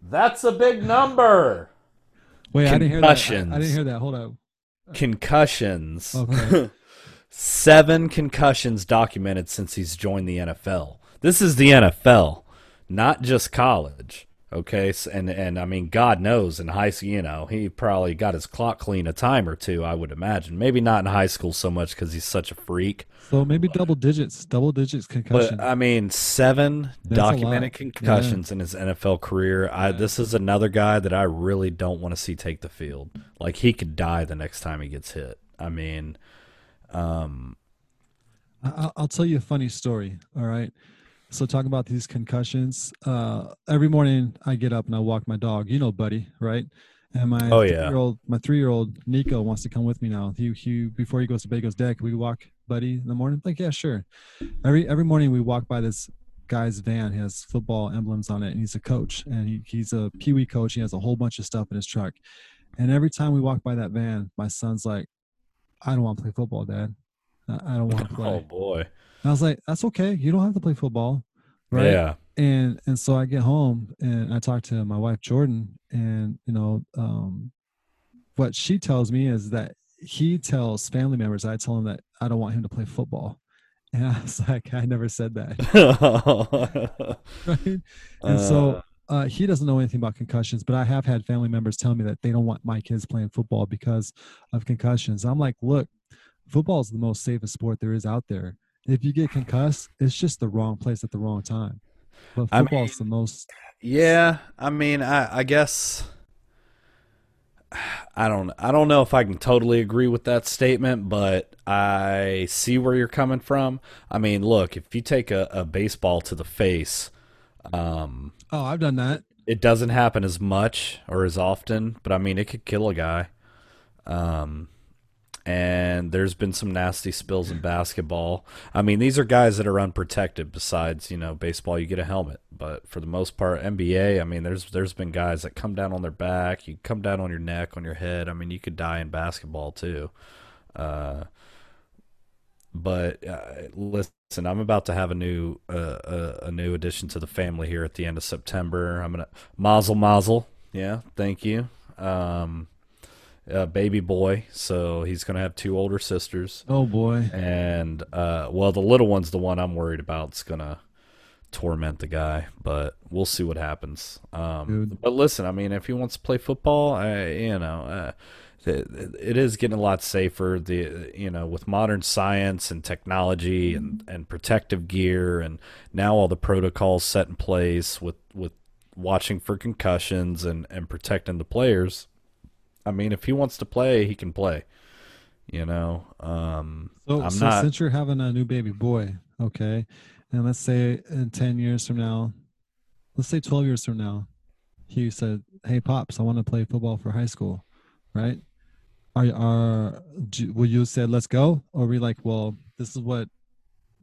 That's a big number. Wait, I didn't hear that. I, I didn't hear that. Hold on. Concussions. Okay. <laughs> Seven concussions documented since he's joined the NFL. This is the NFL, not just college. Okay, and and I mean, God knows in high school, you know, he probably got his clock clean a time or two. I would imagine, maybe not in high school so much because he's such a freak. So maybe double digits, double digits concussion. But I mean, seven That's documented concussions in his NFL career. I this is another guy that I really don't want to see take the field. Like he could die the next time he gets hit. I mean, um, I- I'll tell you a funny story. All right. So talking about these concussions, uh, every morning I get up and I walk my dog. You know, Buddy, right? And my Oh, yeah. three-year-old, my three-year-old Nico wants to come with me now. He, he before he goes to bed, he goes, Dad, can we walk Buddy in the morning? like, yeah, sure. Every every morning we walk by this guy's van. He has football emblems on it, and he's a coach, and he, he's a Pee Wee coach. He has a whole bunch of stuff in his truck. And every time we walk by that van, my son's like, I don't want to play football, Dad. I I don't want to <laughs> play. oh boy, And I was like, that's okay. You don't have to play football. Right. yeah. And and so I get home and I talk to my wife Jordan and you know, um what she tells me is that he tells family members, I tell him that I don't want him to play football. And I was <laughs> like, I never said that. <laughs> right. And so uh, he doesn't know anything about concussions, but I have had family members tell me that they don't want my kids playing football because of concussions. I'm like, look, football is the most safest sport there is out there. If you get concussed, it's just the wrong place at the wrong time. But I football is the most. Yeah, I mean, I, I guess I don't I don't know if I can totally agree with that statement, but I see where you're coming from. I mean, look, if you take a, a baseball to the face, um, Oh, I've done that. it doesn't happen as much or as often, but I mean, it could kill a guy. Um, and there's been some nasty spills in basketball. I mean, these are guys that are unprotected. Besides, you know, baseball, you get a helmet, but for the most part, NBA, I mean, there's there's been guys that come down on their back, you come down on your neck, on your head. I mean, you could die in basketball too. Uh, but uh, listen, I'm about to have a new uh, a, a new addition to the family here at the end of September. I'm gonna mazel mazel. Yeah, thank you. Um, a baby boy, so he's gonna have two older sisters, Oh boy. and uh, well, the little one's the one I'm worried about. It's gonna torment the guy, but we'll see what happens. Um, but listen, I mean, if he wants to play football, I, you know, uh, it, it is getting a lot safer. The you know, with modern science and technology and and protective gear, and now all the protocols set in place with with watching for concussions and and protecting the players. I mean, if he wants to play, he can play. You know, um, So, I'm so not. since you're having a new baby boy, okay, and let's say in ten years from now, let's say twelve years from now, he said, "Hey, pops, I want to play football for high school," right? Are are do- will you say let's go, or be like, well, this is what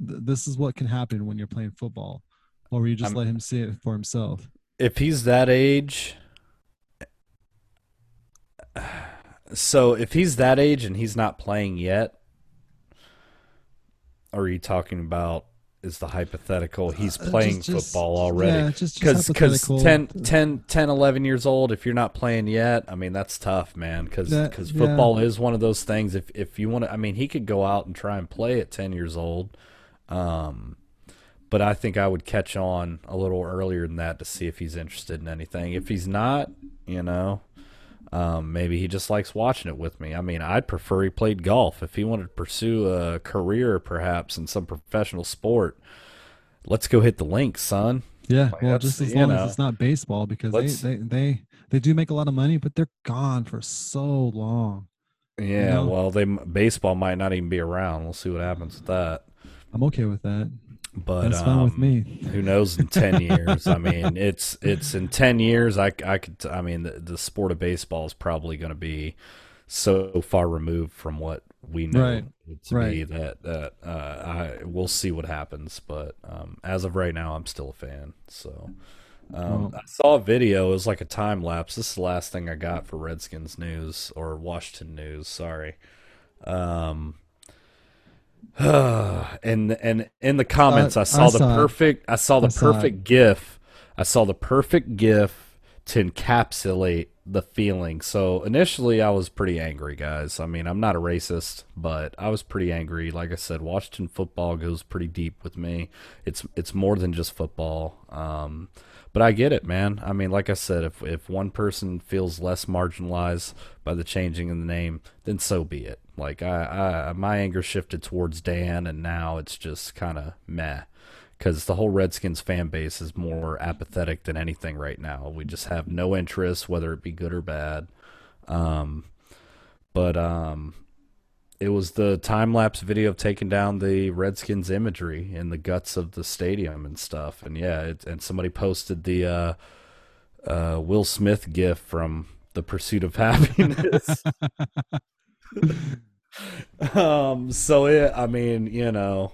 th- this is what can happen when you're playing football, or will you just I'm- let him see it for himself? if he's that age so if he's that age and he's not playing yet are you talking about is the hypothetical he's Uh, playing just- just- football already yeah, because because hypothetical. 10, 10, 10 11 years old if you're not playing yet i mean that's tough man because because yeah. football is one of those things if if you want to i mean he could go out and try and play at 10 years old um but I think I would catch on a little earlier than that to see if he's interested in anything. If he's not, you know, um, maybe he just likes watching it with me. I mean, I'd prefer he played golf. If he wanted to pursue a career, perhaps in some professional sport, let's go hit the links, son. Yeah, Like, well, just as long know, as it's not baseball, because they, they they they do make a lot of money, but they're gone for so long. Yeah, know? well, they baseball might not even be around. We'll see what happens with that. I'm okay with that. But That's fine with um, me. who knows in 10 <laughs> years? I mean it's it's in 10 years i, I could i mean the, the sport of baseball is probably going to be so far removed from what we know Right, it to be that that uh, I we'll see what happens. But um, as of right now I'm still a fan. So um, Well- I saw a video it was like a time lapse. This is the last thing I got for Redskins news or Washington news sorry. Um <sighs> and and in the comments Uh, I saw I the saw it. perfect I saw the I saw perfect it. gif I saw the perfect gif to encapsulate the feeling. So initially I was pretty angry, guys. I mean, I'm not a racist, but I was pretty angry. Like I said, Washington football goes pretty deep with me. It's it's more than just football. Um but I get it, man. I mean, like I said, if if one person feels less marginalized by the changing of the name, then so be it. Like I, I my anger shifted towards Dan, and now it's just kind of meh, because the whole Redskins fan base is more apathetic than anything right now. We just have no interest, whether it be good or bad. Um, but um, it was the time lapse video of taking down the Redskins imagery in the guts of the stadium and stuff. And yeah, it, and somebody posted the uh, uh, Will Smith gif from The Pursuit of <laughs> Happiness. <laughs> um, so it, I mean, you know,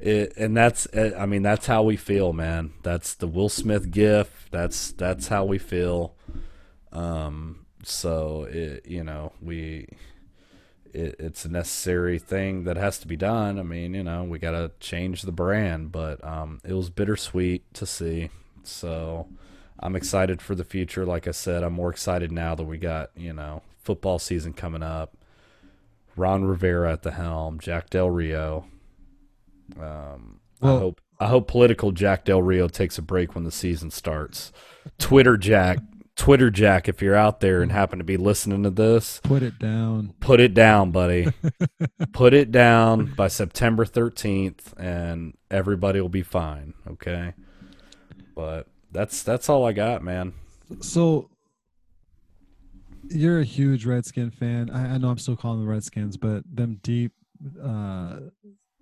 it, and that's, I mean, that's how we feel, man. That's the Will Smith gif. That's that's how we feel. Um, so it, you know, we it, it's a necessary thing that has to be done. I mean, you know, we got to change the brand, but um, it was bittersweet to see. So I'm excited for the future. Like I said, I'm more excited now that we got, you know, football season coming up. Ron Rivera at the helm, Jack Del Rio. Um, I hope I hope political Jack Del Rio takes a break when the season starts. Twitter Jack, Twitter Jack, if you're out there and happen to be listening to this, Put it down. put it down, buddy. <laughs> put it down by September 13th, and everybody will be fine. Okay. But that's that's all I got, man. So you're a huge Redskin fan. I, I know I'm still calling them Redskins, but them deep uh,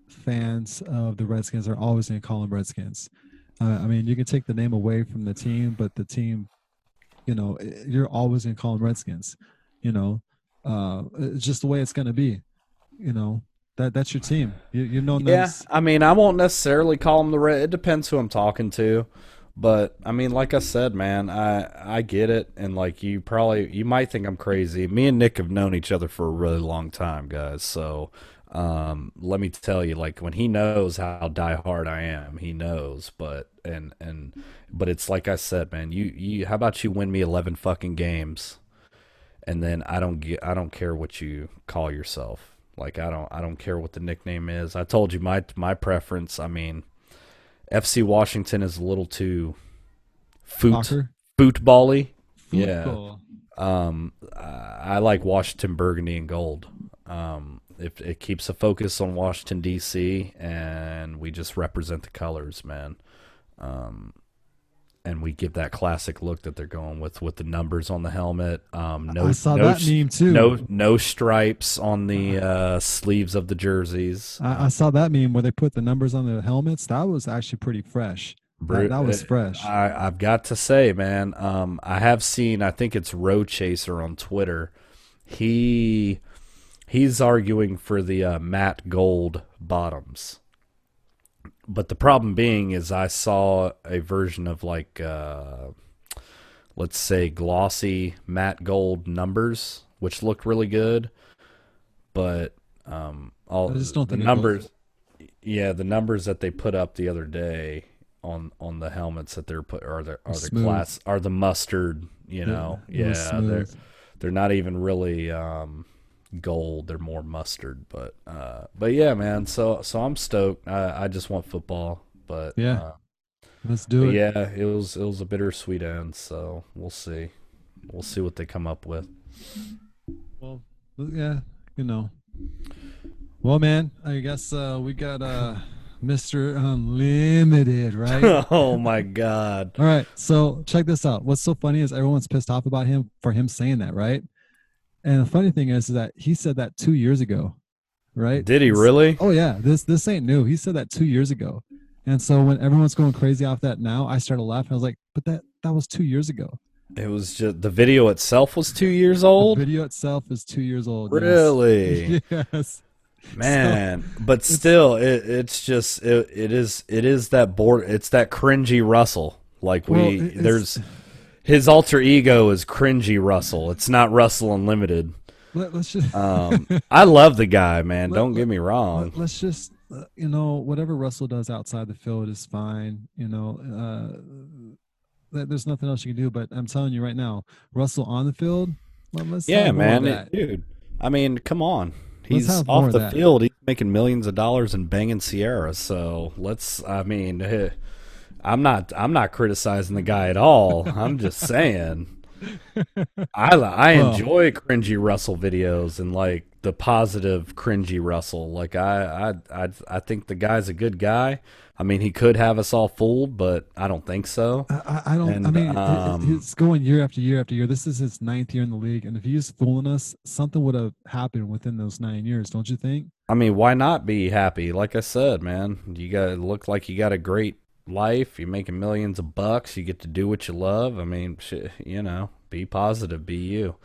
fans of the Redskins are always going to call them Redskins. Uh, I mean, you can take the name away from the team, but the team, you know, eh, you're always going to call them Redskins. You know, uh, it's just the way it's going to be. You know, that that's your team. You you know. Yeah, I mean, I won't necessarily call them the red. It depends who I'm talking to. But I mean, like I said, man, I I get it, and like you probably you might think I'm crazy. Me and Nick have known each other for a really long time, guys. So um, let me tell you, like when he knows how die hard I am, he knows. But and and but it's like I said, man. You you how about you win me eleven fucking games, and then I don't get I don't care what you call yourself. Like I don't I don't care what the nickname is. I told you my my preference. I mean FC Washington is a little too foot footbally. Football. Yeah. Um, I I like Washington burgundy and gold. Um, it, it keeps a focus on Washington D.C. and we just represent the colors, man. Um, and we give that classic look that they're going with with the numbers on the helmet. Um, no, I saw no, that meme too. No, no stripes on the uh, sleeves of the jerseys. I, I saw that meme where they put the numbers on the helmets. That was actually pretty fresh. That, that was fresh. I, I've got to say, man, um, I have seen. I think it's Road Chaser on Twitter. He he's arguing for the uh, matte gold bottoms, but the problem being is I saw a version of like uh, let's say glossy matte gold numbers, which looked really good, but um, all I just don't the numbers. Yeah, the numbers that they put up the other day on on the helmets that they're put are the are the class are the mustard. You know, was yeah, they're they're not even really um, gold. They're more mustard. But uh, but yeah, man. So so I'm stoked. I, I just want football. But Yeah. uh, Let's do it. yeah, it was it was a bittersweet end. So we'll see. We'll see what they come up with. Well, yeah, you know. Well, man, I guess uh, we got uh, Mr. Unlimited, right? <laughs> oh my god. All right, so check this out. What's so funny is everyone's pissed off about him for him saying that, right? And the funny thing is, is that he said that two years ago, right? Did he really? Oh yeah, this this ain't new. He said that two years ago, and so when everyone's going crazy off that now, I started laughing. I was like, but that that was two years ago. It was just the video itself was two years The old. video itself is two years old. Really? <laughs> yes. Man, but still, it, it's just it, it is it is that board. It's that cringy Russell. Like we Well, there's his alter ego is cringy Russell. It's not Russell Unlimited. Let, us just <laughs> Um, I love the guy, man. Let- Don't get me wrong. let, us just uh, you know whatever Russell does outside the field is fine. You know, uh, there's nothing else you can do. But I'm telling you right now, Russell on the field. Let, Yeah, have more of man, it- dude. I mean, come on. He's off the field. He's making millions of dollars and banging Ciara. So let's. I mean, <laughs> I'm not. I'm not criticizing the guy at all. I'm just <laughs> saying. I I enjoy cringy Russell videos and like the positive cringy Russell. Like I I I I think the guy's a good guy. I mean, he could have us all fooled, but I don't think so. I, I- don't. I mean, um, it's going year after year after year. This is his ninth year in the league, and if he's fooling us, something would have happened within those nine years, don't you think? I mean, why not be happy? Like I said, man, you got look like you got a great life. You're making millions of bucks. You get to do what you love. I mean, shit, you know, be positive, be you.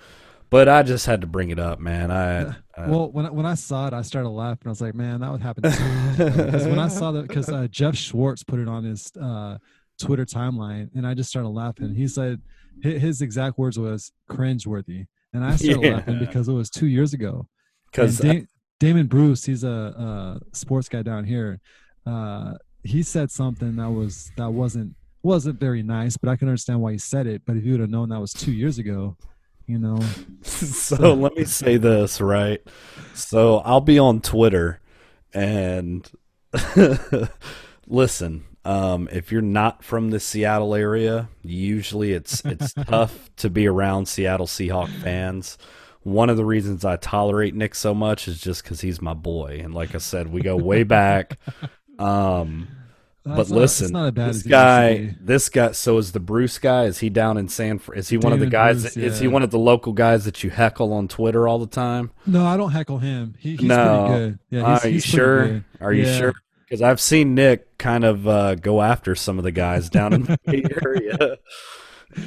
But I just had to bring it up, man. I, I well, when I, when I saw it, I started laughing. I was like, man, that would happen. to me." <laughs> Because when I saw that, because uh, Jeff Schwartz put it on his uh, Twitter timeline, and I just started laughing. He said his exact words was cringeworthy, and I started Yeah. laughing because it was two years ago. because Da- Damon Bruce, he's a, a sports guy down here. Uh, he said something that was that wasn't wasn't very nice, but I can understand why he said it. But if you would have known that was two years ago, you know, <laughs> so let me say this, right? So I'll be on Twitter and <laughs> listen, um, if you're not from the Seattle area, usually it's it's <laughs> tough to be around Seattle Seahawk fans. One of the reasons I tolerate Nick so much is just because he's my boy, and like I said, we go way back. Um, but not- listen, not this as it used to guy, this guy. So is the Bruce guy? Is he down in San? Is he one of the guys? Bruce, that, Is he one of the local guys that you heckle on Twitter all the time? No, I don't heckle him. He, he's no, pretty good. Yeah, he's, are you he's pretty sure? good. Are you Yeah. sure? Because I've seen Nick kind of uh, go after some of the guys down in the area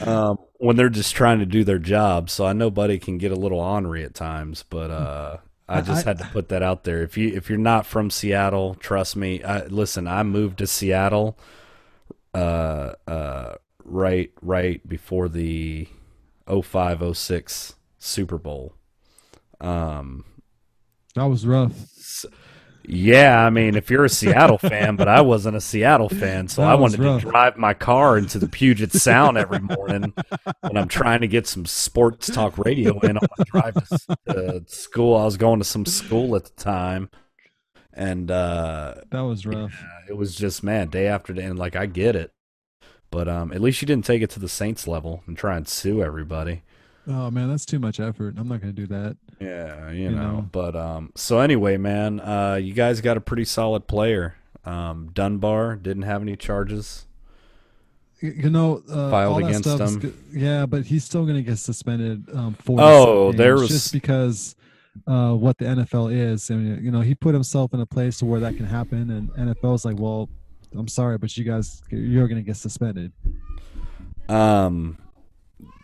<laughs> um, when they're just trying to do their job. So I know Buddy can get a little ornery at times, but uh, I just I- had to put that out there. If you if you're not from Seattle, trust me. I, listen, I moved to Seattle uh, uh, right right before the 0506 Super Bowl. Um, That was rough. Yeah, I mean, if you're a Seattle <laughs> fan, but I wasn't a Seattle fan, so That I wanted rough. to drive my car into the Puget Sound every morning when I'm trying to get some sports talk radio in on my drive to to school. I was going to some school at the time, and uh, That was rough. it was just man, day after day, and like I get it, but um, at least you didn't take it to the Saints level and try and sue everybody. Oh man, that's too much effort. I'm not gonna do that. Yeah, you, You know. know. But um so anyway, man, uh you guys got a pretty solid player. Um Dunbar didn't have any charges. You know, uh, Filed against him. good. Yeah, but he's still gonna get suspended. Um, for Oh, there was- just because uh, what the NFL is. I mean, you know, he put himself in a place to where that can happen, and NFL's like, well, I'm sorry, but you guys, you're gonna get suspended. Um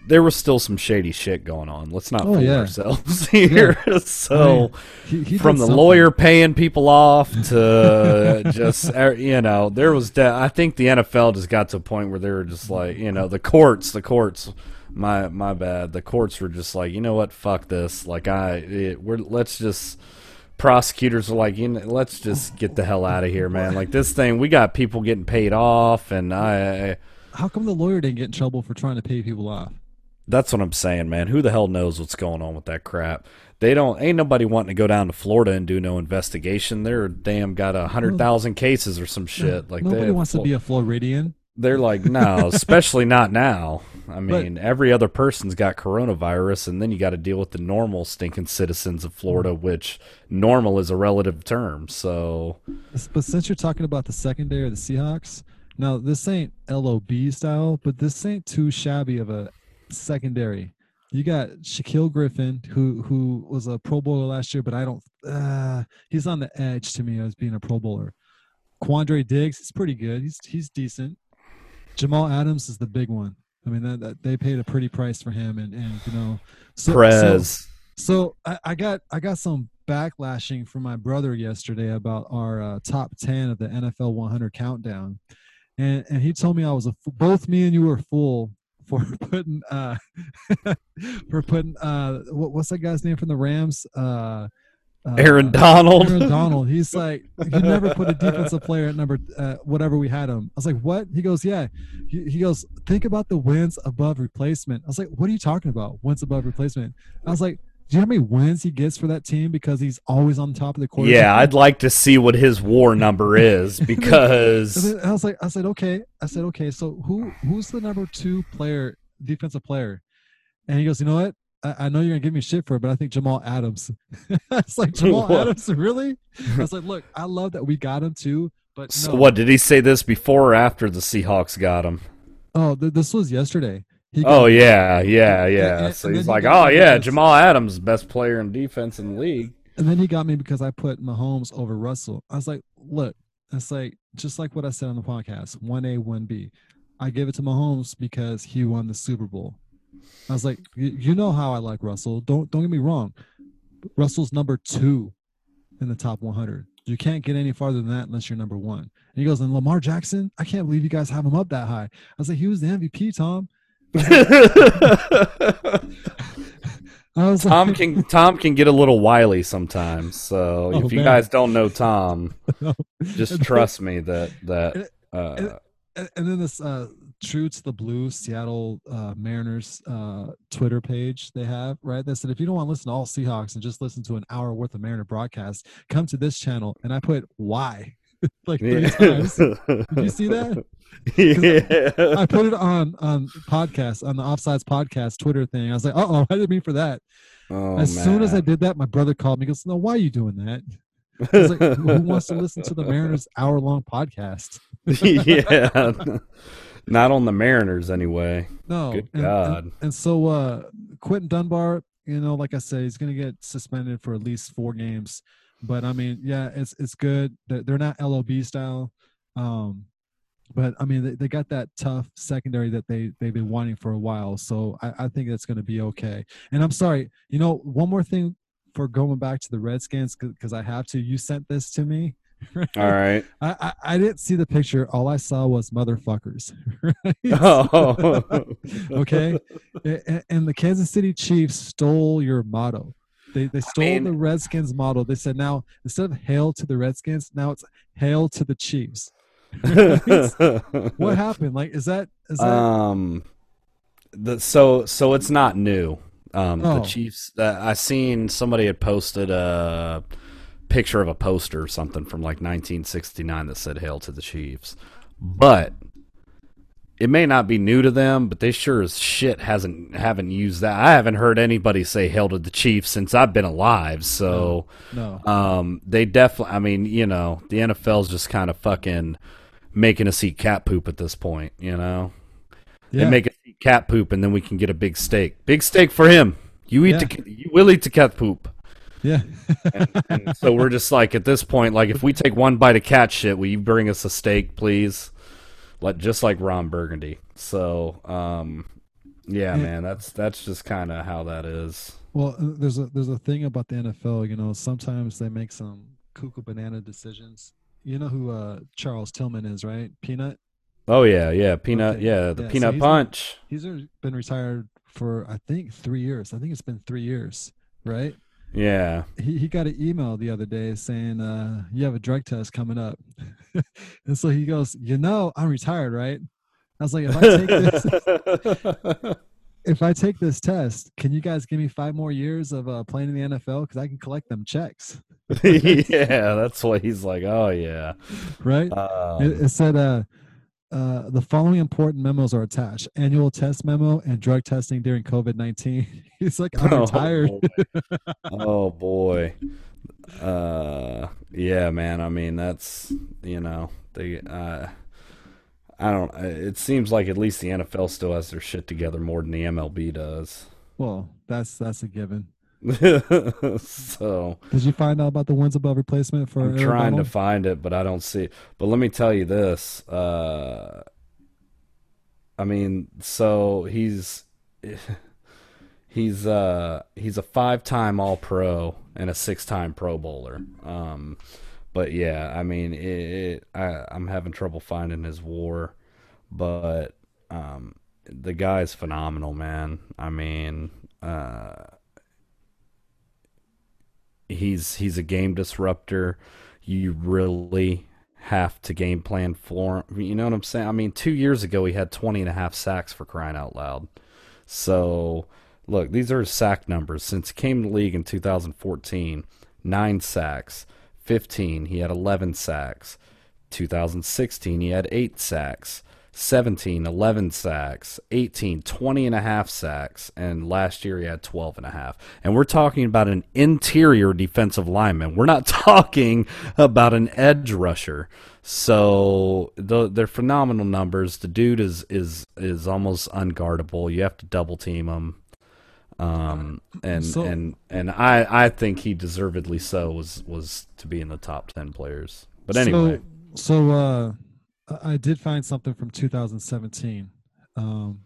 there was still some shady shit going on. Let's not Oh, fool yeah. ourselves <laughs> here. <laughs> so He, he from the something. lawyer paying people off <laughs> to just er, you know there was de- i think the nfl just got to a point where they were just like you know the courts the courts my my bad the courts were just like you know what fuck this like i it, we're let's just prosecutors are like you know let's just get the hell out of here man like this thing we got people getting paid off and i How come the lawyer didn't get in trouble for trying to pay people off? That's what I'm saying, man. Who the hell knows what's going on with that crap? They don't. Ain't nobody wanting to go down to Florida and do no investigation. They're damn got a hundred thousand cases or some shit. Like Nobody wants to be a Floridian. They're like no, <laughs> especially not now. I mean, every other person's got coronavirus, and then you got to deal with the normal stinking citizens of Florida, which normal is a relative term. So But since you're talking about the secondary of the Seahawks, now this ain't LOB style, but this ain't too shabby of a secondary. You got Shaquill Griffin, who who was a Pro Bowler last year, but I don't. Uh, he's on the edge to me as being a Pro Bowler. Quandre Diggs, he's pretty good. He's he's decent. Jamal Adams is the big one. I mean, that, that they paid a pretty price for him, and and you know, so, so- so I, I got I got some backlashing from my brother yesterday about our uh, top ten of the NFL 100 countdown, and and he told me I was a both me and you were full for <laughs> putting uh <laughs> for putting uh what, what's that guy's name from the Rams uh. uh, Aaron Donald. Aaron Donald. He's <laughs> like, you never put a defensive player at number uh, whatever we had him. I was like, what? He goes, yeah. He, he goes, think about the wins above replacement. I was like, what are you talking about? Wins above replacement. I was like, do you know how many wins he gets for that team because he's always on top of the quarterback? yeah, I'd like to see what his WAR number is <laughs> because I was like, I said, okay. I said, okay. So who who's the number two player, defensive player? And he goes, you know what? I, I know you're gonna give me shit for it, but I think Jamal Adams. <laughs> it's like <laughs> Jamal What? Adams, really? I was like, look, I love that we got him too, but So what did he say this before or after the Seahawks got him? Oh, th- this was yesterday. Oh yeah, yeah, yeah. and- So and he's then he like, oh yeah, Jamal Adams, best player in defense in the league. And then he got me because I put Mahomes over Russell. I was like, look, it's like just like what I said on the podcast, one A, one B. I give it to Mahomes because he won the Super Bowl. I was like, you know how I like Russell. Don't don't get me wrong. Russell's number two in the top 100. You can't get any farther than that unless you're number one. And he goes, and Lamar Jackson, I can't believe you guys have him up that high. I was like, he was the MVP, Tom. Tom like, can Tom can get a little wily sometimes. So Oh, if you man. guys don't know Tom, No. <laughs> just trust me that that uh, and, and then this uh true to the blue seattle uh mariners uh twitter page they have right they said if you don't want to listen to all seahawks and just listen to an hour worth of mariner broadcast come to this channel and i put why <laughs> like three yeah. times <laughs> did you see that <laughs> yeah. i put it on on podcast on the offsides podcast twitter thing i was like oh i didn't mean for that Oh, as soon as i did that my brother called me he goes no why are you doing that I was like, who wants to listen to the Mariners hour long podcast? <laughs> yeah. Not on the Mariners anyway. No. Good and, God. And, and so uh Quinton Dunbar, you know, like I said, he's gonna get suspended for at least four games. But I mean, yeah, it's it's good. They're, they're not LOB style. Um but I mean, they, they got that tough secondary that they they've been wanting for a while. So I, I think that's going to be okay. And I'm sorry, you know, one more thing for going back to the Redskins because I have to. You sent this to me. <laughs> All right. I, I, I didn't see the picture. All I saw was motherfuckers. <laughs> Right? <laughs> Oh. okay. And, and the Kansas City Chiefs stole your motto. They, they stole mean- the Redskins motto. They said now instead of hail to the Redskins, now it's hail to the Chiefs. <laughs> What <laughs> happened? Like, is that is that? um the so so it's not new. Um Oh. the Chiefs uh, I seen somebody had posted a picture of a poster or something from like 1969 that said hail to the Chiefs. But it may not be new to them, but they sure as shit hasn't haven't used that. I haven't heard anybody say hail to the Chiefs since I've been alive. So no. um, they definitely. I mean, you know, the NFL's just kind of fucking making us eat cat poop at this point. You know, yeah. they make us eat cat poop, and then we can get a big steak. Big steak for him. You eat Yeah. the, you will eat the cat poop. yeah. <laughs> And so we're just like at this point, like if we take one bite of cat shit, will you bring us a steak, please? Like just like Ron Burgundy. So, um, yeah, Yeah. man, that's that's just kind of how that is. Well, there's a there's a thing about the NFL. You know, sometimes they make some cuckoo banana decisions. You know who uh, Charles Tillman is, right? Peanut. Oh yeah, yeah, peanut, Okay. yeah, the Yeah, so peanut he's- punch. He's been retired for I think three years. I think it's been three years, right? Yeah. He he got an email the other day saying uh, you have a drug test coming up, <laughs> and so he goes, you know, I'm retired, right? I was like, if I take this, <laughs> <laughs> if I take this test, can you guys give me five more years of uh, playing in the NFL because I can collect them checks, <laughs> yeah, that's what he's like. Oh yeah. right? Um, it, it said uh, uh, the following important memos are attached: annual test memo and drug testing during COVID nineteen. <laughs> He's like, I'm <laughs> oh, retired. boy. oh boy. Uh, yeah, man. I mean, that's you know they. Uh, I don't. It seems like at least the NFL still has their shit together more than the MLB does. Well, that's that's a given. <laughs> so Did you find out about the wins above replacement for? I'm Aaron trying to find it, but I don't see it. But let me tell you this. Uh, I mean, so he's <laughs> he's uh he's a five time All Pro and a six time Pro Bowler. Um, but yeah, I mean, it, it, I I'm having trouble finding his WAR, but um, the guy's phenomenal, man. I mean, uh he's he's a game disruptor. You really have to game plan for him. You know what I'm saying? I mean, two years ago he had 20 and a half sacks for crying out loud. So, look, these are his sack numbers. Since he came to the league in 2014, nine sacks. 15, he had 11 sacks. 2016, he had eight sacks. 17, 11 sacks, 18, 20 and a half sacks, and last year he had 12 and a half. And we're talking about an interior defensive lineman. We're not <laughs> talking about an edge rusher. So the, they're phenomenal numbers. The dude is is is almost unguardable. You have to double team him. Um and So- and and I I think he deservedly so was was to be in the top 10 players. But anyway, so, so uh, I did find something from 2017, um,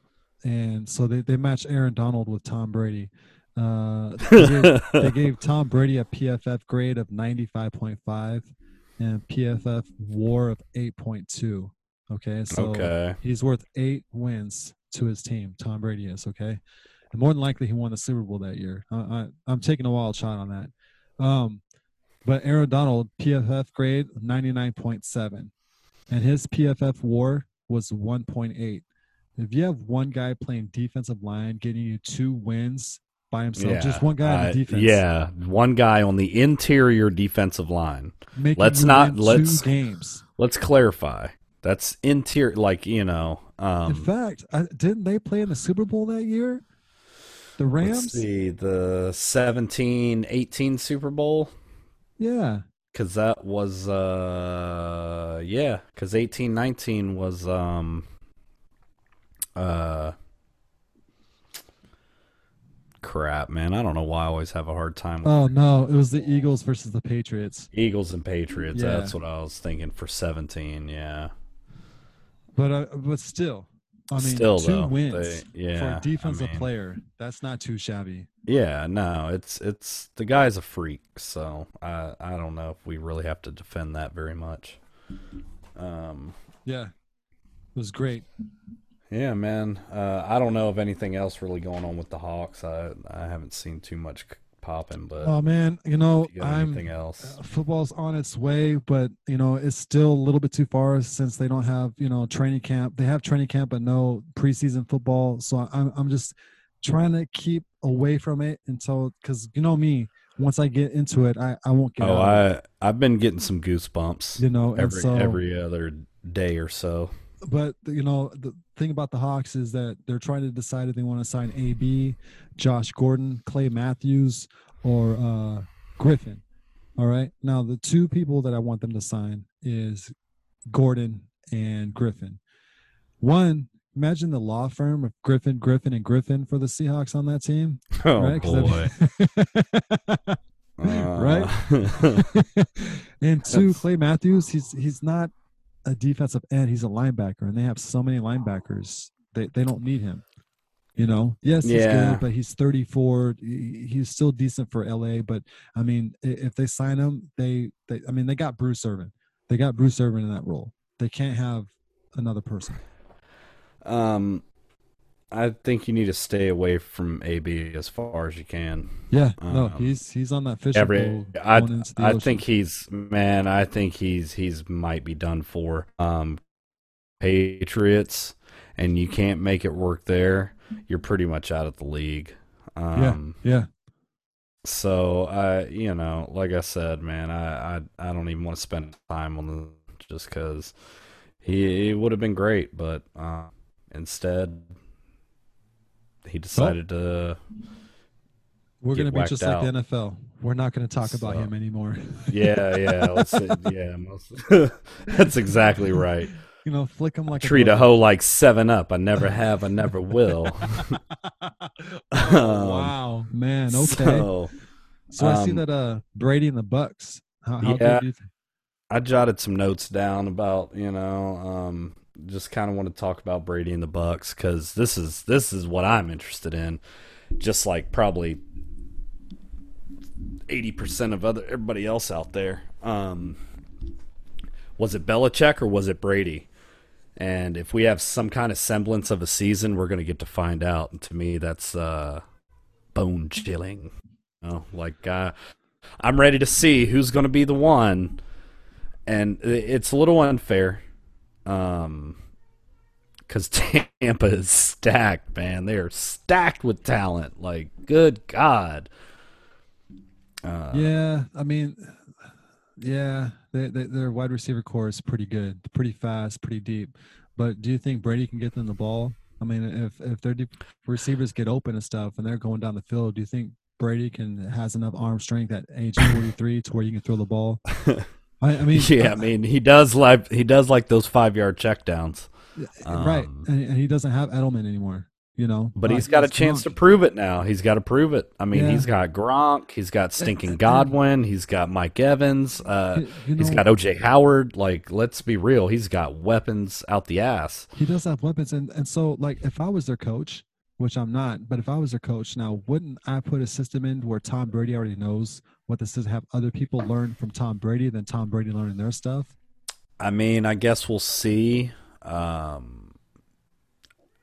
and so they they matched Aaron Donald with Tom Brady. Uh, they, gave, <laughs> they gave Tom Brady a PFF grade of 95.5 and PFF WAR of 8.2. Okay, so Okay. he's worth eight wins to his team. Tom Brady is okay, more than likely he won the Super Bowl that year. I, I, I'm taking a wild shot on that. Um, but Aaron Donald PFF grade 99.7, and his PFF WAR was 1.8. If you have one guy playing defensive line getting you two wins by himself, just one guy on uh, the defense, Yeah, one guy on the interior defensive line. making let's not- let's- games. Let's clarify. That's interior, like you know. In Um, fact, I, didn't they play in the Super Bowl that year? The let's Rams. see the 17 18 Super Bowl. Yeah. Cause that was uh yeah, cause eighteen nineteen was um uh crap, man. I don't know why I always have a hard time with Oh no, it was the Eagles versus the Patriots. Eagles and Patriots. Yeah. That's what I was thinking for seventeen, yeah. But uh, but still, I mean, Still, two though, wins they- yeah, for a defensive mean- player. That's not too shabby. Yeah, no, it's it's the guy's a freak, so I I don't know if we really have to defend that very much. Um Yeah, it was great. Yeah, man. Uh, I don't know of anything else really going on with the Hawks. I I haven't seen too much popping, but Oh man, you know you I'm anything else? uh, football's on its way, but you know it's still a little bit too far since they don't have you know training camp. They have training camp, but no preseason football. So I'm I'm just trying to keep away from it until because you know me, once I get into it, I I won't get. Oh, out I I've been getting some goosebumps. you know, every so every other day or so. but you know the thing about the Hawks is that they're trying to decide if they want to sign AB, Josh Gordon, Clay Matthews, or uh, Griffin. All right. Now the two people that I want them to sign is Gordon and Griffin. One, imagine the law firm of Griffin, Griffin, and Griffin for the Seahawks on that team. Oh right? boy! that- <laughs> right? Uh, <laughs> <laughs> and two, Clay Matthews, he's he's not a defensive end, he's a linebacker, and they have so many linebackers. They they don't need him. You know, yes, he's Yeah. good, but he's 34. He's still decent for LA. But I mean, if they sign him, they, they I mean, they got Bruce Irvin. They got Bruce Irvin in that role. They can't have another person. um, I think you need to stay away from AB as far as you can. Yeah, no, Um, he's he's on that fishing Every I going into the I think he's man. I think he's he's might be done for. Um, Patriots, and you can't make it work there. You're pretty much out of the league. Um, yeah. So I, you know, like I said, man, I I, I don't even want to spend time on the just because he, he would have been great, but uh, instead he decided to. We're gonna be just out. like the NFL. We're not gonna talk about him anymore. <laughs> Yeah, yeah, say, yeah. <laughs> That's exactly right. <laughs> you know, flick him like Treat a hoe like Seven Up. I never have. I never will. Oh, wow, man. Okay. So, So I see um, that uh Brady and the Bucks. How, how Yeah. do you think? I jotted some notes down about you know um, just kind of want to talk about Brady and the Bucks because this is this is what I'm interested in, just like probably eighty percent of other everybody else out there. Um, was it Belichick or was it Brady? And if we have some kind of semblance of a season, we're going to get to find out. And to me, that's uh, bone chilling. You know, like uh, I'm ready to see who's going to be the one and it's a little unfair um because tampa is stacked man they are stacked with talent like good god uh, yeah, I mean, yeah, they, they, their wide receiver core is pretty good, pretty fast, pretty deep. But do you think Brady can get them the ball? I mean, if if their deep receivers get open and stuff, and they're going down the field, do you think Brady can has enough arm strength at age forty three to where you can throw the ball? <laughs> I, I mean, yeah i mean he does like he does like those five yard checkdowns right, Um, and, and he doesn't have Edelman anymore. You know, but he's got a chance to prove it now. He's got to prove it. I mean, Yeah. he's got Gronk, he's got <laughs> stinking Godwin, he's got Mike Evans, uh, You- you he's know- got OJ Howard. Like, let's be real, he's got weapons out the ass. He does have weapons, and and so like if I was their coach, which I'm not, but if I was their coach now, wouldn't I put a system in where Tom Brady already knows what this is? Have other people learn from Tom Brady than Tom Brady learning their stuff? I mean, I guess we'll see. Um,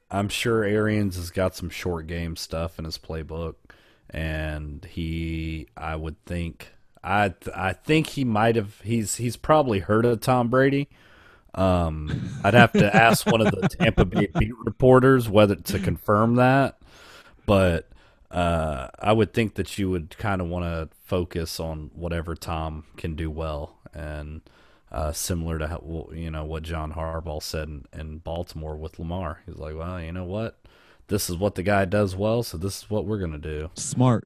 I'm sure Arians has got some short game stuff in his playbook, and he, I would think, I, I think he might have. He's he's probably heard of Tom Brady. Um, I'd have to ask one of the Tampa Bay <laughs> beat reporters whether to confirm that, but uh, I would think that you would kind of want to focus on whatever Tom can do well, and uh, similar to how, you know what John Harbaugh said in, in Baltimore with Lamar. He's like, well, you know what, this is what the guy does well, so this is what we're gonna do. Smart.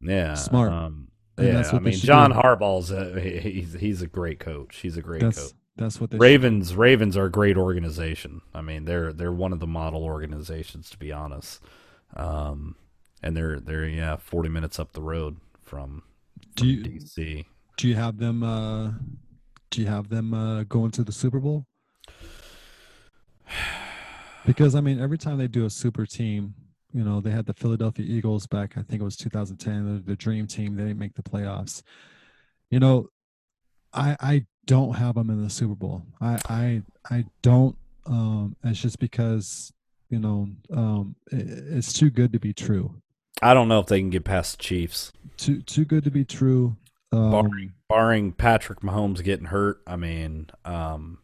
Yeah, Smart. Um, yeah, I mean, John do. Harbaugh's a, he- he's he's a great coach. He's a great That's coach. That's what they. should- Ravens Ravens are a great organization. I mean, they're they're one of the model organizations to be honest. Um, and they're they're yeah, 40 minutes up the road from, Do from you DC. do you have them? Uh, do you have them uh, going to the Super Bowl? <sighs> Because I mean, every time they do a super team, you know, they had the Philadelphia Eagles back. I think it was 2010, the, the Dream Team. They didn't make the playoffs. You know, I I don't have them in the Super Bowl. I I I don't. Um, it's just because you know, um, it, it's too good to be true. I don't know if they can get past the Chiefs. Too too good to be true. Um, barring barring Patrick Mahomes getting hurt, I mean, um,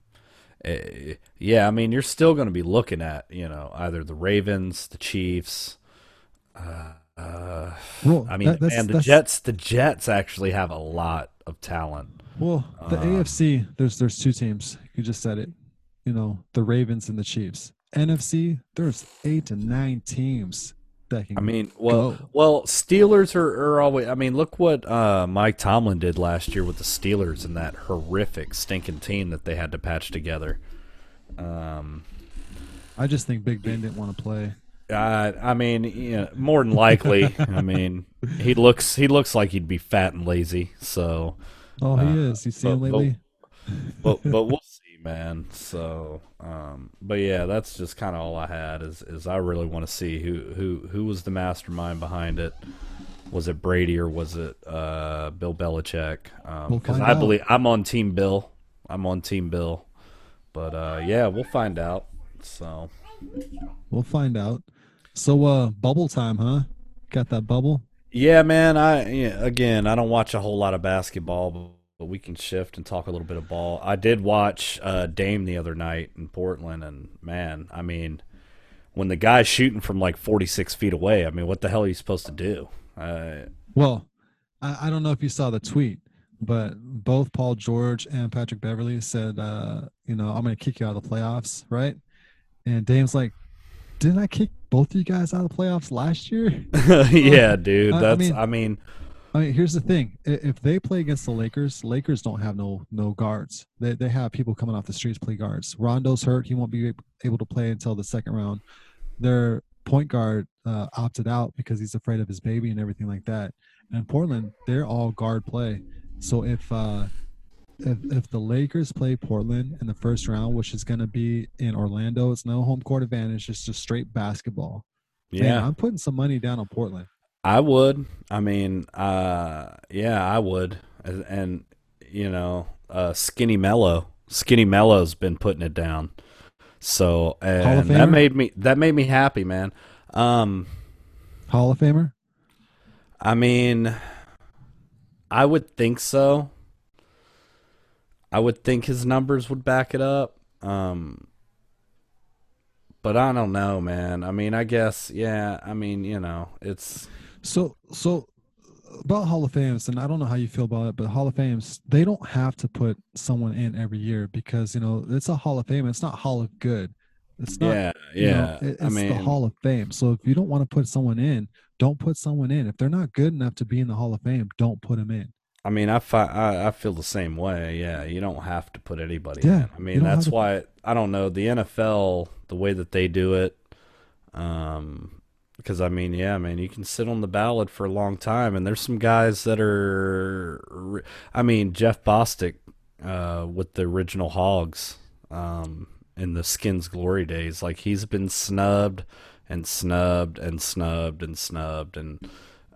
eh, yeah, I mean, you're still going to be looking at you know either the Ravens, the Chiefs. Uh, uh, well, I mean, that- and the Jets, the Jets actually have a lot of talent. Well, the Um, AFC, there's there's two teams. You just said it. You know, the Ravens and the Chiefs. NFC, there's eight to nine teams that can. I mean, well, Go. well, Steelers are, are always. I mean, look what uh, Mike Tomlin did last year with the Steelers and that horrific, stinking team that they had to patch together. Um, I just think Big Ben didn't want to play. Uh, I mean, you know, more than likely. <laughs> I mean, he looks he looks like he'd be fat and lazy. So, Oh, he Uh, is. You see him but- but- lately? <laughs> but but we'll <laughs> see, man. So, um, but yeah, that's just kind of all I had. Is is I really want to see who who who was the mastermind behind it. Was it Brady or was it uh, Bill Belichick? Because We'll I out. believe I'm on Team Bill. I'm on Team Bill. But uh, yeah, we'll find out. So. We'll find out. So, uh, bubble time, huh? Got that bubble? Yeah, man. I again, I don't watch a whole lot of basketball, but, but we can shift and talk a little bit of ball. I did watch uh, Dame the other night in Portland, and man, I mean, when the guy's shooting from like forty six feet away, I mean, what the hell are you supposed to do? Uh, Well, I, I don't know if you saw the tweet, but both Paul George and Patrick Beverly said, uh, you know, I'm going to kick you out of the playoffs, right? And Dame's like, didn't I kick both of you guys out of the playoffs last year? <laughs> yeah, dude. I- I That's mean- I mean, I mean, here's the thing: if they play against the Lakers, Lakers don't have no no guards. They they have people coming off the streets play guards. Rondo's hurt; he won't be able to play until the second round. Their point guard uh, opted out because he's afraid of his baby and everything like that. And in Portland, they're all guard play. So if uh, if if the Lakers play Portland in the first round, which is going to be in Orlando, it's no home court advantage; it's just straight basketball. Man, yeah, I'm putting some money down on Portland. I would. I mean, uh, yeah, I would. And, and you know, uh, Skinny Melo, Skinny Melo's been putting it down. So and that made me that made me happy, man. Um, Hall of Famer. I mean, I would think so. I would think his numbers would back it up. Um, but I don't know, man. I mean, I guess, yeah. I mean, you know, it's So, so about Hall of Fames, and I don't know how you feel about it, but Hall of Fames, they don't have to put someone in every year because you know it's a Hall of Fame. It's not Hall of Good. It's not. yeah, you know, yeah. it- I it's mean, the Hall of Fame. So if you don't want to put someone in, don't put someone in. If they're not good enough to be in the Hall of Fame, don't put them in. I mean, I, fi- I I feel the same way. Yeah, you don't have to put anybody. Yeah, in. I mean, that's to- why I don't know the NFL the way that they do it. Um, because I mean, yeah, man, you can sit on the ballot for a long time, and there's some guys that are. I mean, Jeff Bostic, uh, with the original Hogs, um, in the Skins glory days, like he's been snubbed and snubbed and snubbed and snubbed and.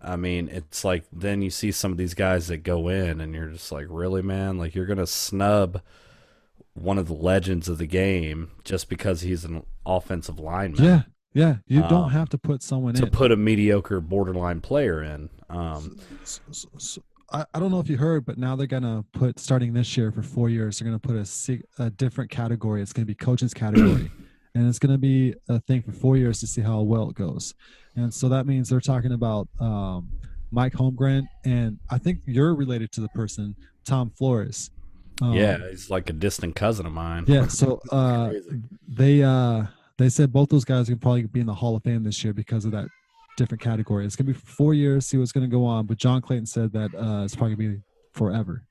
I mean, it's like then you see some of these guys that go in, and you're just like, really, man? Like you're gonna snub one of the legends of the game just because he's an offensive lineman Yeah, yeah. You Um, don't have to put someone in. to in. put a mediocre borderline player in. Um, S- s- s- I, I don't know if you heard, but now they're gonna put starting this year for four years. They're gonna put a, a different category. It's gonna be coaches category, <clears throat> and it's gonna be a thing for four years to see how well it goes. And so that means they're talking about um, Mike Holmgren, and I think you're related to the person Tom Flores. Um, yeah, he's like a distant cousin of mine. yeah. <laughs> So uh, they uh, they said both those guys can probably be in the Hall of Fame this year because of that different category. It's gonna be four years. See what's gonna go on. But John Clayton said that uh, it's probably gonna be forever.